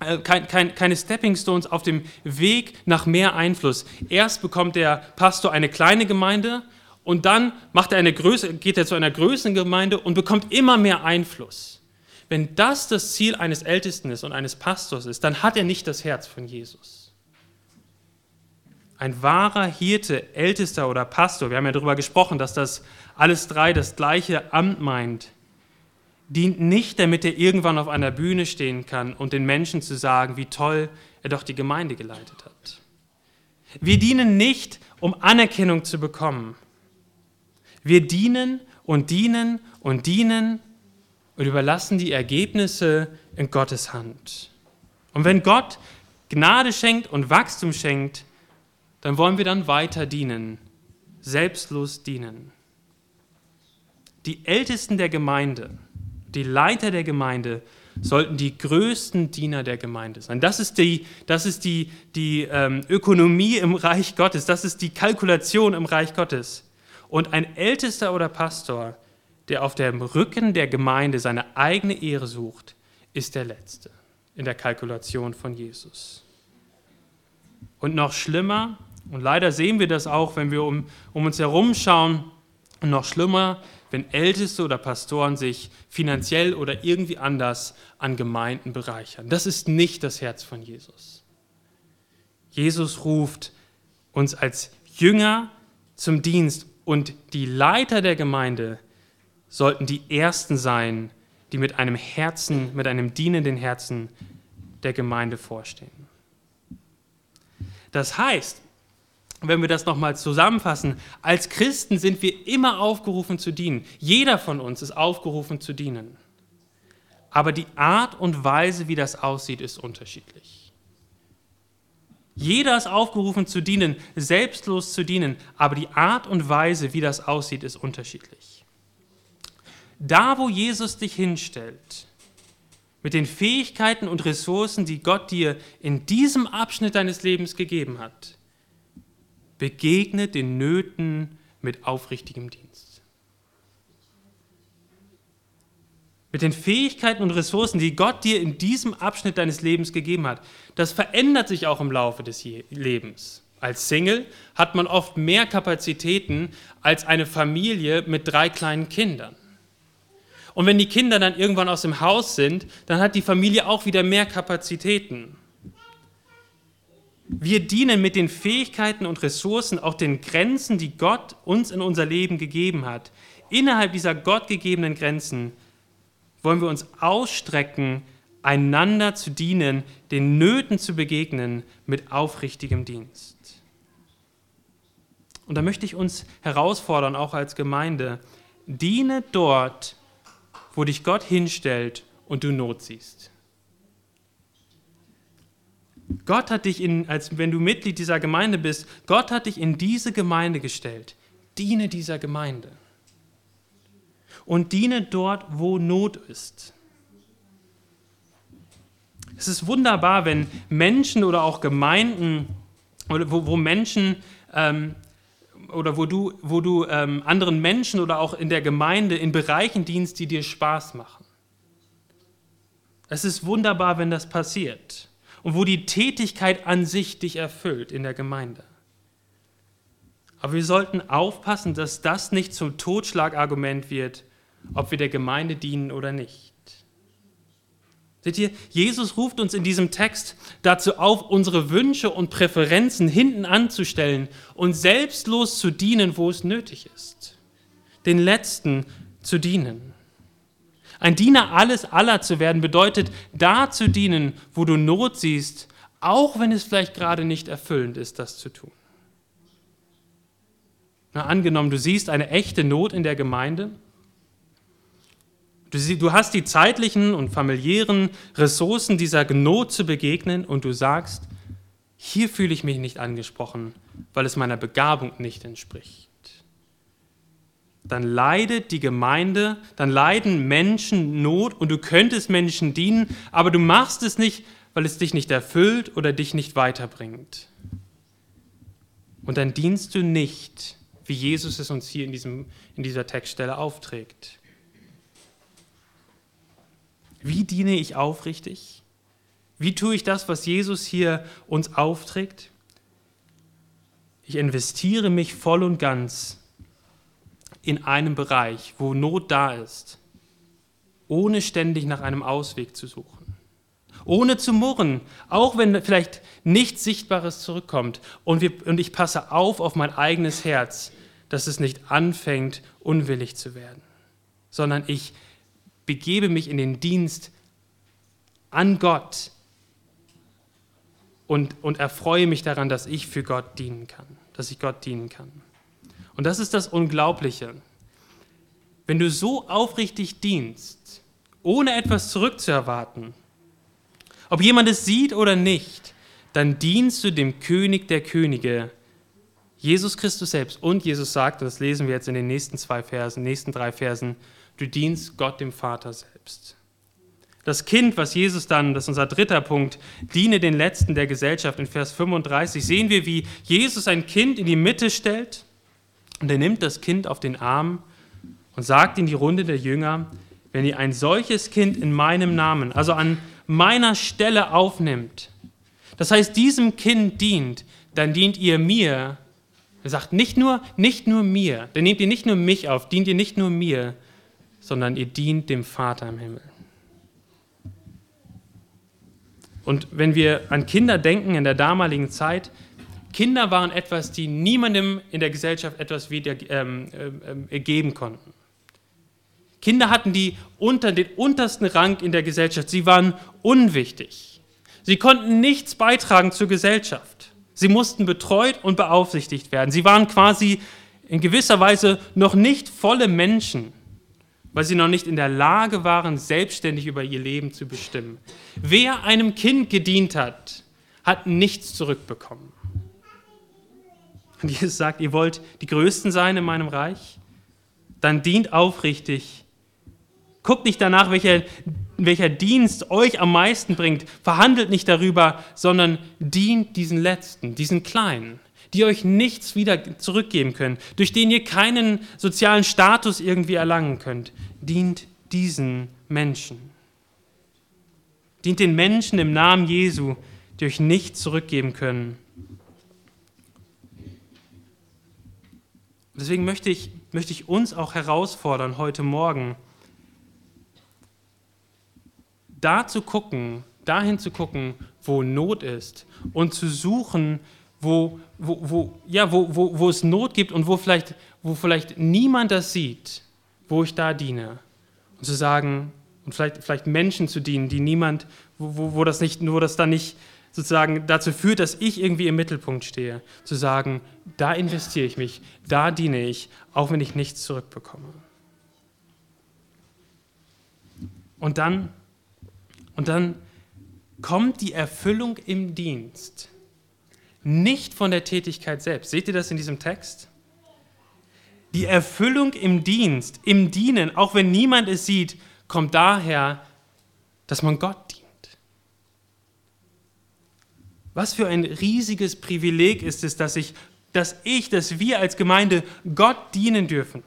äh, kein, kein, keine Stepping Stones auf dem Weg nach mehr Einfluss. Erst bekommt der Pastor eine kleine Gemeinde und dann macht er eine Größe, geht er zu einer größeren Gemeinde und bekommt immer mehr Einfluss. Wenn das das Ziel eines Ältesten ist und eines Pastors ist, dann hat er nicht das Herz von Jesus. Ein wahrer Hirte, Ältester oder Pastor, wir haben ja darüber gesprochen, dass das alles drei das gleiche Amt meint, dient nicht, damit er irgendwann auf einer Bühne stehen kann und den Menschen zu sagen, wie toll er doch die Gemeinde geleitet hat. Wir dienen nicht, um Anerkennung zu bekommen. Wir dienen und dienen und dienen und überlassen die Ergebnisse in Gottes Hand. Und wenn Gott Gnade schenkt und Wachstum schenkt, dann wollen wir dann weiter dienen, selbstlos dienen. Die Ältesten der Gemeinde, die Leiter der Gemeinde sollten die größten Diener der Gemeinde sein. Das ist die, das ist die, die ähm, Ökonomie im Reich Gottes, das ist die Kalkulation im Reich Gottes. Und ein Ältester oder Pastor, der auf dem Rücken der Gemeinde seine eigene Ehre sucht, ist der Letzte in der Kalkulation von Jesus. Und noch schlimmer, und leider sehen wir das auch, wenn wir um, um uns herum schauen, noch schlimmer, wenn Älteste oder Pastoren sich finanziell oder irgendwie anders an Gemeinden bereichern. Das ist nicht das Herz von Jesus. Jesus ruft uns als Jünger zum Dienst und die Leiter der Gemeinde sollten die Ersten sein, die mit einem Herzen, mit einem dienenden Herzen der Gemeinde vorstehen. Das heißt, wenn wir das nochmal zusammenfassen, als Christen sind wir immer aufgerufen zu dienen. Jeder von uns ist aufgerufen zu dienen. Aber die Art und Weise, wie das aussieht, ist unterschiedlich. Jeder ist aufgerufen zu dienen, selbstlos zu dienen, aber die Art und Weise, wie das aussieht, ist unterschiedlich. Da, wo Jesus dich hinstellt, mit den Fähigkeiten und Ressourcen, die Gott dir in diesem Abschnitt deines Lebens gegeben hat, begegne den Nöten mit aufrichtigem Dienst. Mit den Fähigkeiten und Ressourcen, die Gott dir in diesem Abschnitt deines Lebens gegeben hat. Das verändert sich auch im Laufe des Lebens. Als Single hat man oft mehr Kapazitäten als eine Familie mit drei kleinen Kindern. Und wenn die Kinder dann irgendwann aus dem Haus sind, dann hat die Familie auch wieder mehr Kapazitäten. Wir dienen mit den Fähigkeiten und Ressourcen, auch den Grenzen, die Gott uns in unser Leben gegeben hat. Innerhalb dieser gottgegebenen Grenzen wollen wir uns ausstrecken, einander zu dienen, den Nöten zu begegnen mit aufrichtigem Dienst. Und da möchte ich uns herausfordern, auch als Gemeinde, diene dort, wo dich Gott hinstellt und du Not siehst. Gott hat dich in, als wenn du Mitglied dieser Gemeinde bist, Gott hat dich in diese Gemeinde gestellt. Diene dieser Gemeinde. Und diene dort, wo Not ist. Es ist wunderbar, wenn Menschen oder auch Gemeinden, oder wo, wo Menschen ähm, oder wo du, wo du ähm, anderen Menschen oder auch in der Gemeinde in Bereichen dienst, die dir Spaß machen. Es ist wunderbar, wenn das passiert und wo die Tätigkeit an sich dich erfüllt in der Gemeinde. Aber wir sollten aufpassen, dass das nicht zum Totschlagargument wird, ob wir der Gemeinde dienen oder nicht. Seht ihr, Jesus ruft uns in diesem Text dazu auf, unsere Wünsche und Präferenzen hinten anzustellen und selbstlos zu dienen, wo es nötig ist. Den Letzten zu dienen. Ein Diener alles aller zu werden bedeutet, da zu dienen, wo du Not siehst, auch wenn es vielleicht gerade nicht erfüllend ist, das zu tun. Na, angenommen, du siehst eine echte Not in der Gemeinde, du, sie, du hast die zeitlichen und familiären Ressourcen dieser Not zu begegnen und du sagst, hier fühle ich mich nicht angesprochen, weil es meiner Begabung nicht entspricht dann leidet die Gemeinde, dann leiden Menschen Not und du könntest Menschen dienen, aber du machst es nicht, weil es dich nicht erfüllt oder dich nicht weiterbringt. Und dann dienst du nicht, wie Jesus es uns hier in, diesem, in dieser Textstelle aufträgt. Wie diene ich aufrichtig? Wie tue ich das, was Jesus hier uns aufträgt? Ich investiere mich voll und ganz in einem Bereich, wo Not da ist, ohne ständig nach einem Ausweg zu suchen, ohne zu murren, auch wenn vielleicht nichts Sichtbares zurückkommt. Und, wir, und ich passe auf auf mein eigenes Herz, dass es nicht anfängt, unwillig zu werden, sondern ich begebe mich in den Dienst an Gott und, und erfreue mich daran, dass ich für Gott dienen kann, dass ich Gott dienen kann. Und das ist das Unglaubliche. Wenn du so aufrichtig dienst, ohne etwas zurückzuerwarten, ob jemand es sieht oder nicht, dann dienst du dem König der Könige, Jesus Christus selbst. Und Jesus sagt, und das lesen wir jetzt in den nächsten zwei Versen, nächsten drei Versen, du dienst Gott dem Vater selbst. Das Kind, was Jesus dann, das ist unser dritter Punkt, diene den Letzten der Gesellschaft. In Vers 35 sehen wir, wie Jesus ein Kind in die Mitte stellt und er nimmt das Kind auf den Arm und sagt in die Runde der Jünger, wenn ihr ein solches Kind in meinem Namen, also an meiner Stelle aufnimmt, das heißt diesem Kind dient, dann dient ihr mir. Er sagt nicht nur, nicht nur mir, dann nehmt ihr nicht nur mich auf, dient ihr nicht nur mir, sondern ihr dient dem Vater im Himmel. Und wenn wir an Kinder denken in der damaligen Zeit, Kinder waren etwas, die niemandem in der Gesellschaft etwas wieder ähm, äh, geben konnten. Kinder hatten die unter, den untersten Rang in der Gesellschaft. Sie waren unwichtig. Sie konnten nichts beitragen zur Gesellschaft. Sie mussten betreut und beaufsichtigt werden. Sie waren quasi in gewisser Weise noch nicht volle Menschen, weil sie noch nicht in der Lage waren, selbstständig über ihr Leben zu bestimmen. Wer einem Kind gedient hat, hat nichts zurückbekommen. Und Jesus sagt, ihr wollt die Größten sein in meinem Reich? Dann dient aufrichtig. Guckt nicht danach, welcher, welcher Dienst euch am meisten bringt. Verhandelt nicht darüber, sondern dient diesen Letzten, diesen Kleinen, die euch nichts wieder zurückgeben können, durch den ihr keinen sozialen Status irgendwie erlangen könnt. Dient diesen Menschen. Dient den Menschen im Namen Jesu, die euch nichts zurückgeben können. Deswegen möchte ich, möchte ich uns auch herausfordern heute Morgen, da zu gucken, dahin zu gucken, wo Not ist und zu suchen, wo, wo, wo, ja, wo, wo, wo es Not gibt und wo vielleicht, wo vielleicht niemand das sieht, wo ich da diene. Und zu sagen, und vielleicht, vielleicht Menschen zu dienen, die niemand, wo, wo, wo das nicht, wo das dann nicht sozusagen dazu führt, dass ich irgendwie im Mittelpunkt stehe, zu sagen, da investiere ich mich, da diene ich, auch wenn ich nichts zurückbekomme. Und dann, und dann kommt die Erfüllung im Dienst nicht von der Tätigkeit selbst. Seht ihr das in diesem Text? Die Erfüllung im Dienst, im Dienen, auch wenn niemand es sieht, kommt daher, dass man Gott was für ein riesiges Privileg ist es, dass ich, dass ich, dass wir als Gemeinde Gott dienen dürfen.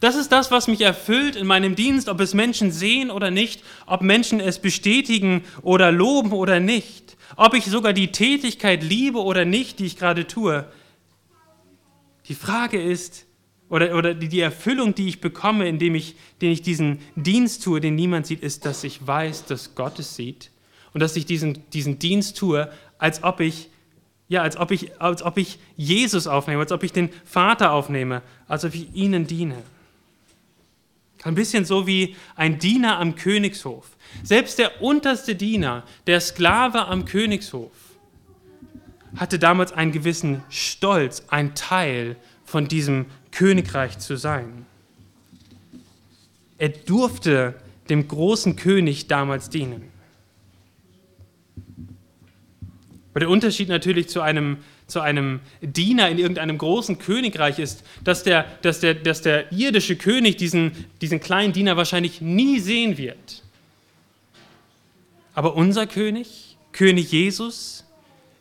Das ist das, was mich erfüllt in meinem Dienst, ob es Menschen sehen oder nicht, ob Menschen es bestätigen oder loben oder nicht, ob ich sogar die Tätigkeit liebe oder nicht, die ich gerade tue. Die Frage ist, oder, oder die Erfüllung, die ich bekomme, indem ich, indem ich diesen Dienst tue, den niemand sieht, ist, dass ich weiß, dass Gott es sieht und dass ich diesen, diesen Dienst tue, als ob ich ja, als ob, ich, als ob ich Jesus aufnehme, als ob ich den Vater aufnehme, als ob ich ihnen diene. Ein bisschen so wie ein Diener am Königshof. Selbst der unterste Diener, der Sklave am Königshof, hatte damals einen gewissen Stolz, ein Teil von diesem Königreich zu sein. Er durfte dem großen König damals dienen. Aber der Unterschied natürlich zu einem, zu einem Diener in irgendeinem großen Königreich ist, dass der, dass der, dass der irdische König diesen, diesen kleinen Diener wahrscheinlich nie sehen wird. Aber unser König, König Jesus,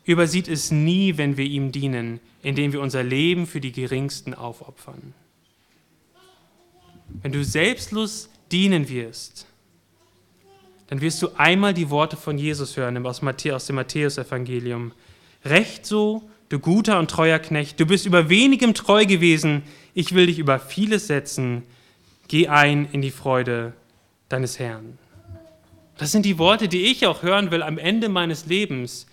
übersieht es nie, wenn wir ihm dienen, indem wir unser Leben für die Geringsten aufopfern. Wenn du selbstlos dienen wirst, dann wirst du einmal die Worte von Jesus hören aus, dem Matthäusevangelium. Recht so, du guter und treuer Knecht, du bist über wenigem treu gewesen, ich will dich über vieles setzen, geh ein in die Freude deines Herrn. Das sind die Worte, die ich auch hören will am Ende meines Lebens.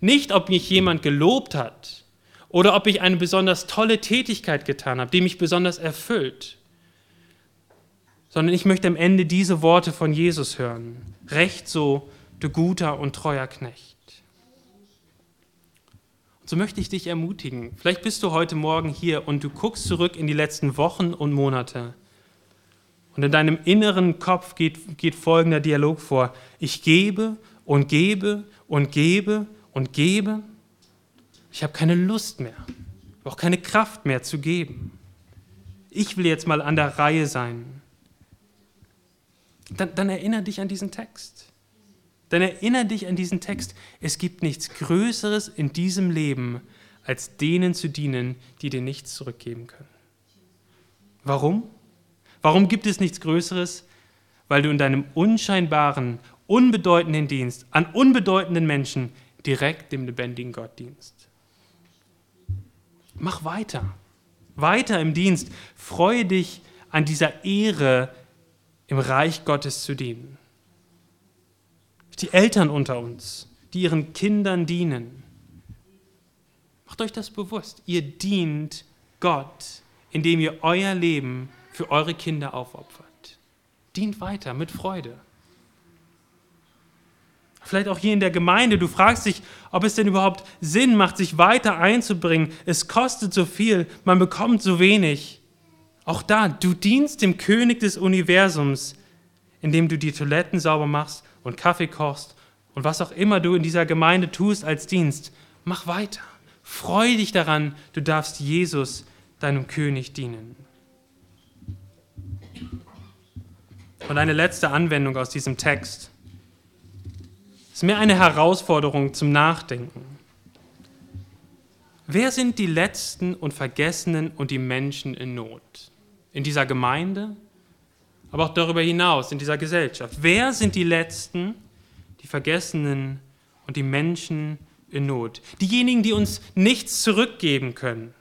Nicht, ob mich jemand gelobt hat oder ob ich eine besonders tolle Tätigkeit getan habe, die mich besonders erfüllt, sondern ich möchte am Ende diese Worte von Jesus hören. Recht so, du guter und treuer Knecht. Und so möchte ich dich ermutigen. Vielleicht bist du heute Morgen hier und du guckst zurück in die letzten Wochen und Monate. Und in deinem inneren Kopf geht, geht folgender Dialog vor. Ich gebe und gebe und gebe und gebe. Ich habe keine Lust mehr, auch keine Kraft mehr zu geben. Ich will jetzt mal an der Reihe sein. Dann, dann erinnere dich an diesen Text. Dann erinnere dich an diesen Text. Es gibt nichts Größeres in diesem Leben, als denen zu dienen, die dir nichts zurückgeben können. Warum? Warum gibt es nichts Größeres? Weil du in deinem unscheinbaren, unbedeutenden Dienst an unbedeutenden Menschen direkt dem lebendigen Gott dienst. Mach weiter. Weiter im Dienst. Freue dich an dieser Ehre, im Reich Gottes zu dienen. Die Eltern unter uns, die ihren Kindern dienen. Macht euch das bewusst. Ihr dient Gott, indem ihr euer Leben für eure Kinder aufopfert. Dient weiter mit Freude. Vielleicht auch hier in der Gemeinde, du fragst dich, ob es denn überhaupt Sinn macht, sich weiter einzubringen. Es kostet so viel, man bekommt so wenig. Auch da, du dienst dem König des Universums, indem du die Toiletten sauber machst und Kaffee kochst und was auch immer du in dieser Gemeinde tust als Dienst. Mach weiter. Freu dich daran, du darfst Jesus, deinem König, dienen. Und eine letzte Anwendung aus diesem Text ist mehr eine Herausforderung zum Nachdenken. Wer sind die Letzten und Vergessenen und die Menschen in Not? In dieser Gemeinde, aber auch darüber hinaus, in dieser Gesellschaft. Wer sind die Letzten, die Vergessenen und die Menschen in Not? Diejenigen, die uns nichts zurückgeben können.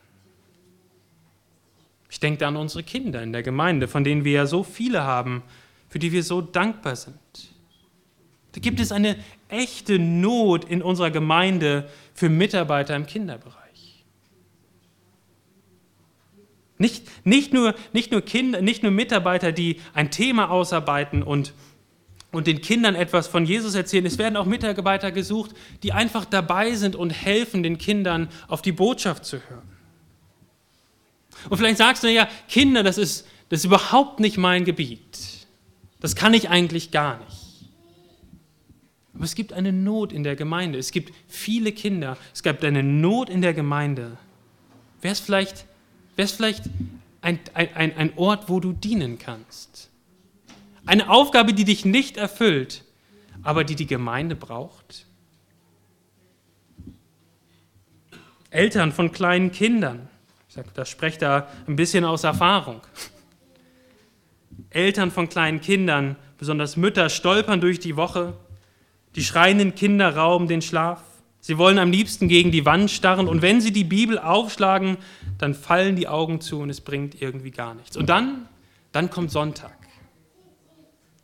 Ich denke an unsere Kinder in der Gemeinde, von denen wir ja so viele haben, für die wir so dankbar sind. Da gibt es eine echte Not in unserer Gemeinde für Mitarbeiter im Kinderbereich. Nicht, nicht, nur, nicht, nur Kinder, nicht nur Mitarbeiter, die ein Thema ausarbeiten und, und den Kindern etwas von Jesus erzählen, es werden auch Mitarbeiter gesucht, die einfach dabei sind und helfen, den Kindern auf die Botschaft zu hören. Und vielleicht sagst du, ja, Kinder, das ist, das ist überhaupt nicht mein Gebiet. Das kann ich eigentlich gar nicht. Aber es gibt eine Not in der Gemeinde. Es gibt viele Kinder. Es gibt eine Not in der Gemeinde. Wäre es vielleicht, wär's vielleicht ein, ein, ein Ort, wo du dienen kannst? Eine Aufgabe, die dich nicht erfüllt, aber die die Gemeinde braucht? Eltern von kleinen Kindern. Ich sage, das spreche da ein bisschen aus Erfahrung. Eltern von kleinen Kindern, besonders Mütter, stolpern durch die Woche. Die schreienden Kinder rauben den Schlaf. Sie wollen am liebsten gegen die Wand starren und wenn sie die Bibel aufschlagen, dann fallen die Augen zu und es bringt irgendwie gar nichts. Und dann, dann kommt Sonntag.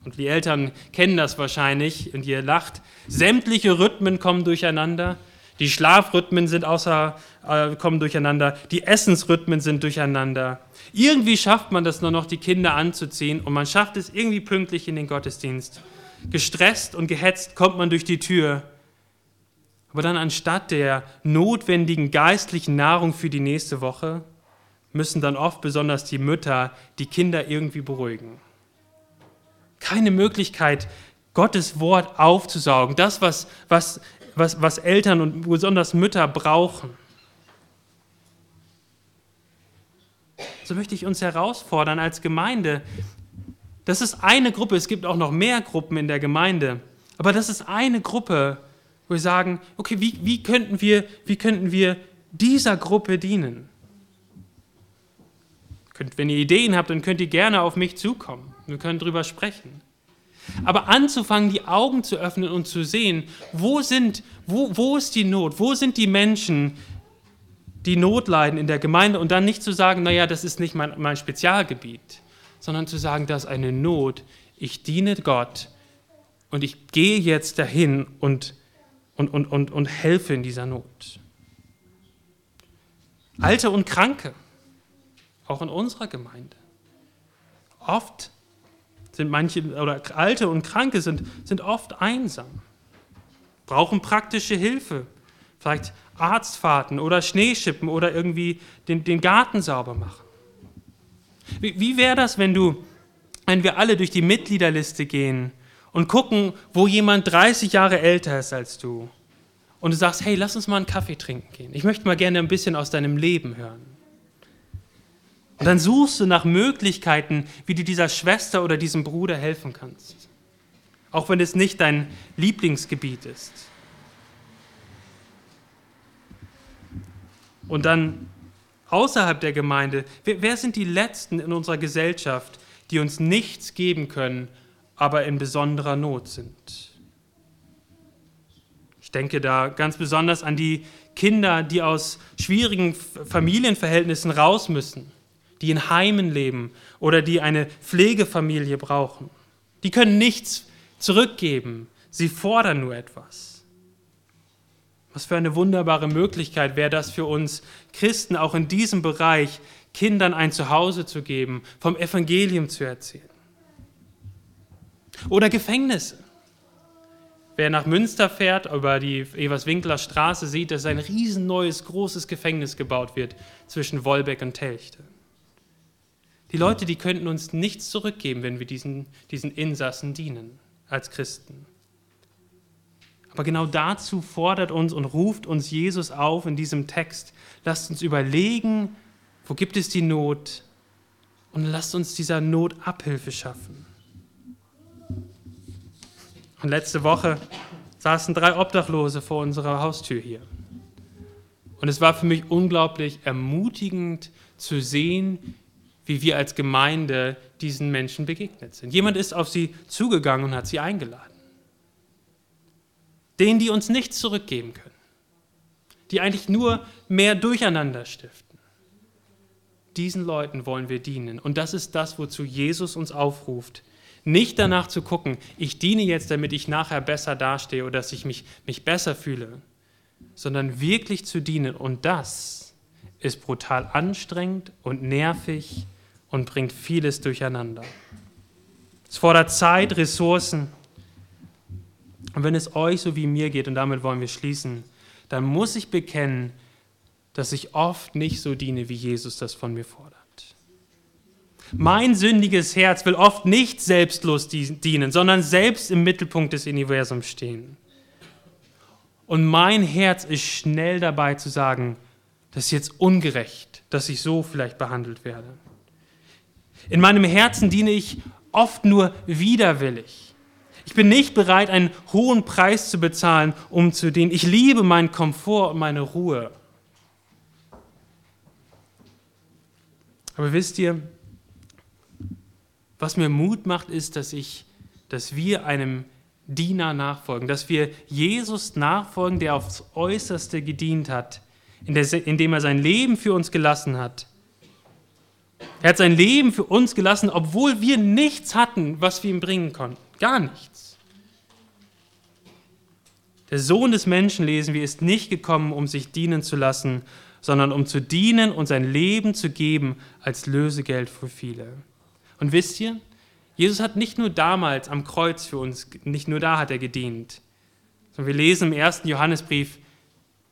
Und die Eltern kennen das wahrscheinlich und ihr lacht. Sämtliche Rhythmen kommen durcheinander. Die Schlafrhythmen sind außer, äh, kommen durcheinander. Die Essensrhythmen sind durcheinander. Irgendwie schafft man das nur noch, die Kinder anzuziehen und man schafft es irgendwie pünktlich in den Gottesdienst. Gestresst und gehetzt kommt man durch die Tür. Aber dann anstatt der notwendigen geistlichen Nahrung für die nächste Woche müssen dann oft besonders die Mütter die Kinder irgendwie beruhigen. Keine Möglichkeit, Gottes Wort aufzusaugen, das, was, was, was, was Eltern und besonders Mütter brauchen. so möchte ich uns herausfordern als Gemeinde. Das ist eine Gruppe, es gibt auch noch mehr Gruppen in der Gemeinde, aber das ist eine Gruppe, wo wir sagen, okay, wie, wie, könnten wir, wie könnten wir dieser Gruppe dienen? Wenn ihr Ideen habt, dann könnt ihr gerne auf mich zukommen. Wir können darüber sprechen. Aber anzufangen, die Augen zu öffnen und zu sehen, wo, sind, wo, wo ist die Not, wo sind die Menschen, die Not leiden in der Gemeinde und dann nicht zu sagen, naja, das ist nicht mein, mein Spezialgebiet, sondern zu sagen, das ist eine Not, ich diene Gott und ich gehe jetzt dahin und, und, und, und, und helfe in dieser Not. Alte und Kranke, auch in unserer Gemeinde. Oft sind manche, oder Alte und Kranke sind, sind oft einsam, brauchen praktische Hilfe, vielleicht Arztfahrten oder Schneeschippen oder irgendwie den, den Garten sauber machen. Wie, wie wäre das, wenn du, wenn wir alle durch die Mitgliederliste gehen und gucken, wo jemand 30 Jahre älter ist als du und du sagst, hey, lass uns mal einen Kaffee trinken gehen. Ich möchte mal gerne ein bisschen aus deinem Leben hören. Und dann suchst du nach Möglichkeiten, wie du dieser Schwester oder diesem Bruder helfen kannst. Auch wenn es nicht dein Lieblingsgebiet ist. Und dann außerhalb der Gemeinde, wer, wer, sind die Letzten in unserer Gesellschaft, die uns nichts geben können, aber in besonderer Not sind? Ich denke da ganz besonders an die Kinder, die aus schwierigen Familienverhältnissen raus müssen die in Heimen leben oder die eine Pflegefamilie brauchen. Die können nichts zurückgeben, sie fordern nur etwas. Was für eine wunderbare Möglichkeit wäre das für uns Christen, auch in diesem Bereich Kindern ein Zuhause zu geben, vom Evangelium zu erzählen. Oder Gefängnisse. Wer nach Münster fährt, über die Everswinkler Straße, sieht, dass ein riesen neues, großes Gefängnis gebaut wird zwischen Wolbeck und Telchte. Die Leute, die könnten uns nichts zurückgeben, wenn wir diesen, diesen Insassen dienen als Christen. Aber genau dazu fordert uns und ruft uns Jesus auf in diesem Text. Lasst uns überlegen, wo gibt es die Not und lasst uns dieser Not Abhilfe schaffen. Und letzte Woche saßen drei Obdachlose vor unserer Haustür hier. Und es war für mich unglaublich ermutigend zu sehen, wie wir als Gemeinde diesen Menschen begegnet sind. Jemand ist auf sie zugegangen und hat sie eingeladen. Denen, die uns nichts zurückgeben können, die eigentlich nur mehr Durcheinander stiften. Diesen Leuten wollen wir dienen. Und das ist das, wozu Jesus uns aufruft. Nicht danach zu gucken, ich diene jetzt, damit ich nachher besser dastehe oder dass ich mich, mich besser fühle, sondern wirklich zu dienen. Und das ist brutal anstrengend und nervig und bringt vieles durcheinander. Es fordert Zeit, Ressourcen. Und wenn es euch so wie mir geht, und damit wollen wir schließen, dann muss ich bekennen, dass ich oft nicht so diene, wie Jesus das von mir fordert. Mein sündiges Herz will oft nicht selbstlos dienen, sondern selbst im Mittelpunkt des Universums stehen. Und mein Herz ist schnell dabei zu sagen, das ist jetzt ungerecht, dass ich so vielleicht behandelt werde. In meinem Herzen diene ich oft nur widerwillig. Ich bin nicht bereit, einen hohen Preis zu bezahlen, um zu dienen. Ich liebe meinen Komfort und meine Ruhe. Aber wisst ihr, was mir Mut macht, ist, dass ich, dass wir einem Diener nachfolgen, dass wir Jesus nachfolgen, der aufs Äußerste gedient hat, indem er sein Leben für uns gelassen hat er hat sein Leben für uns gelassen, obwohl wir nichts hatten, was wir ihm bringen konnten. Gar nichts. Der Sohn des Menschen, lesen wir, ist nicht gekommen, um sich dienen zu lassen, sondern um zu dienen und sein Leben zu geben als Lösegeld für viele. Und wisst ihr, Jesus hat nicht nur damals am Kreuz für uns, nicht nur da hat er gedient, sondern wir lesen im ersten Johannesbrief,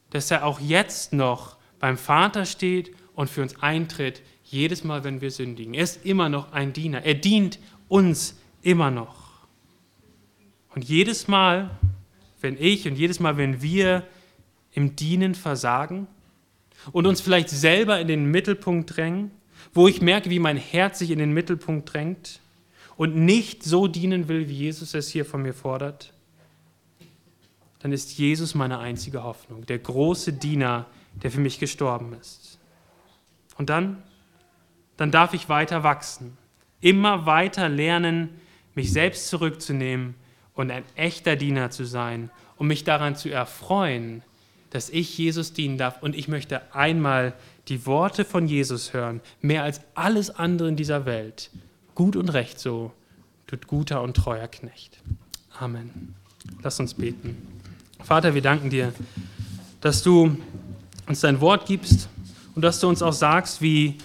dass er auch jetzt noch beim Vater steht und für uns eintritt jedes Mal, wenn wir sündigen. Er ist immer noch ein Diener. Er dient uns immer noch. Und jedes Mal, wenn ich und jedes Mal, wenn wir im Dienen versagen und uns vielleicht selber in den Mittelpunkt drängen, wo ich merke, wie mein Herz sich in den Mittelpunkt drängt und nicht so dienen will, wie Jesus es hier von mir fordert, dann ist Jesus meine einzige Hoffnung, der große Diener, der für mich gestorben ist. Und dann, dann darf ich weiter wachsen, immer weiter lernen, mich selbst zurückzunehmen und ein echter Diener zu sein, um mich daran zu erfreuen, dass ich Jesus dienen darf. Und ich möchte einmal die Worte von Jesus hören, mehr als alles andere in dieser Welt. Gut und recht so, tut guter und treuer Knecht. Amen. Lass uns beten. Vater, wir danken dir, dass du uns dein Wort gibst und dass du uns auch sagst, wie,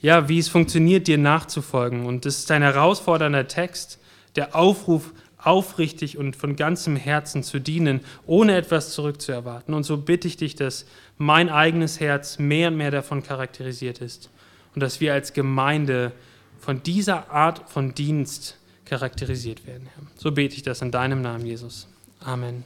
ja, wie es funktioniert, dir nachzufolgen. Und das ist ein herausfordernder Text, der Aufruf, aufrichtig und von ganzem Herzen zu dienen, ohne etwas zurückzuerwarten. Und so bitte ich dich, dass mein eigenes Herz mehr und mehr davon charakterisiert ist und dass wir als Gemeinde von dieser Art von Dienst charakterisiert werden. So bete ich das in deinem Namen, Jesus. Amen.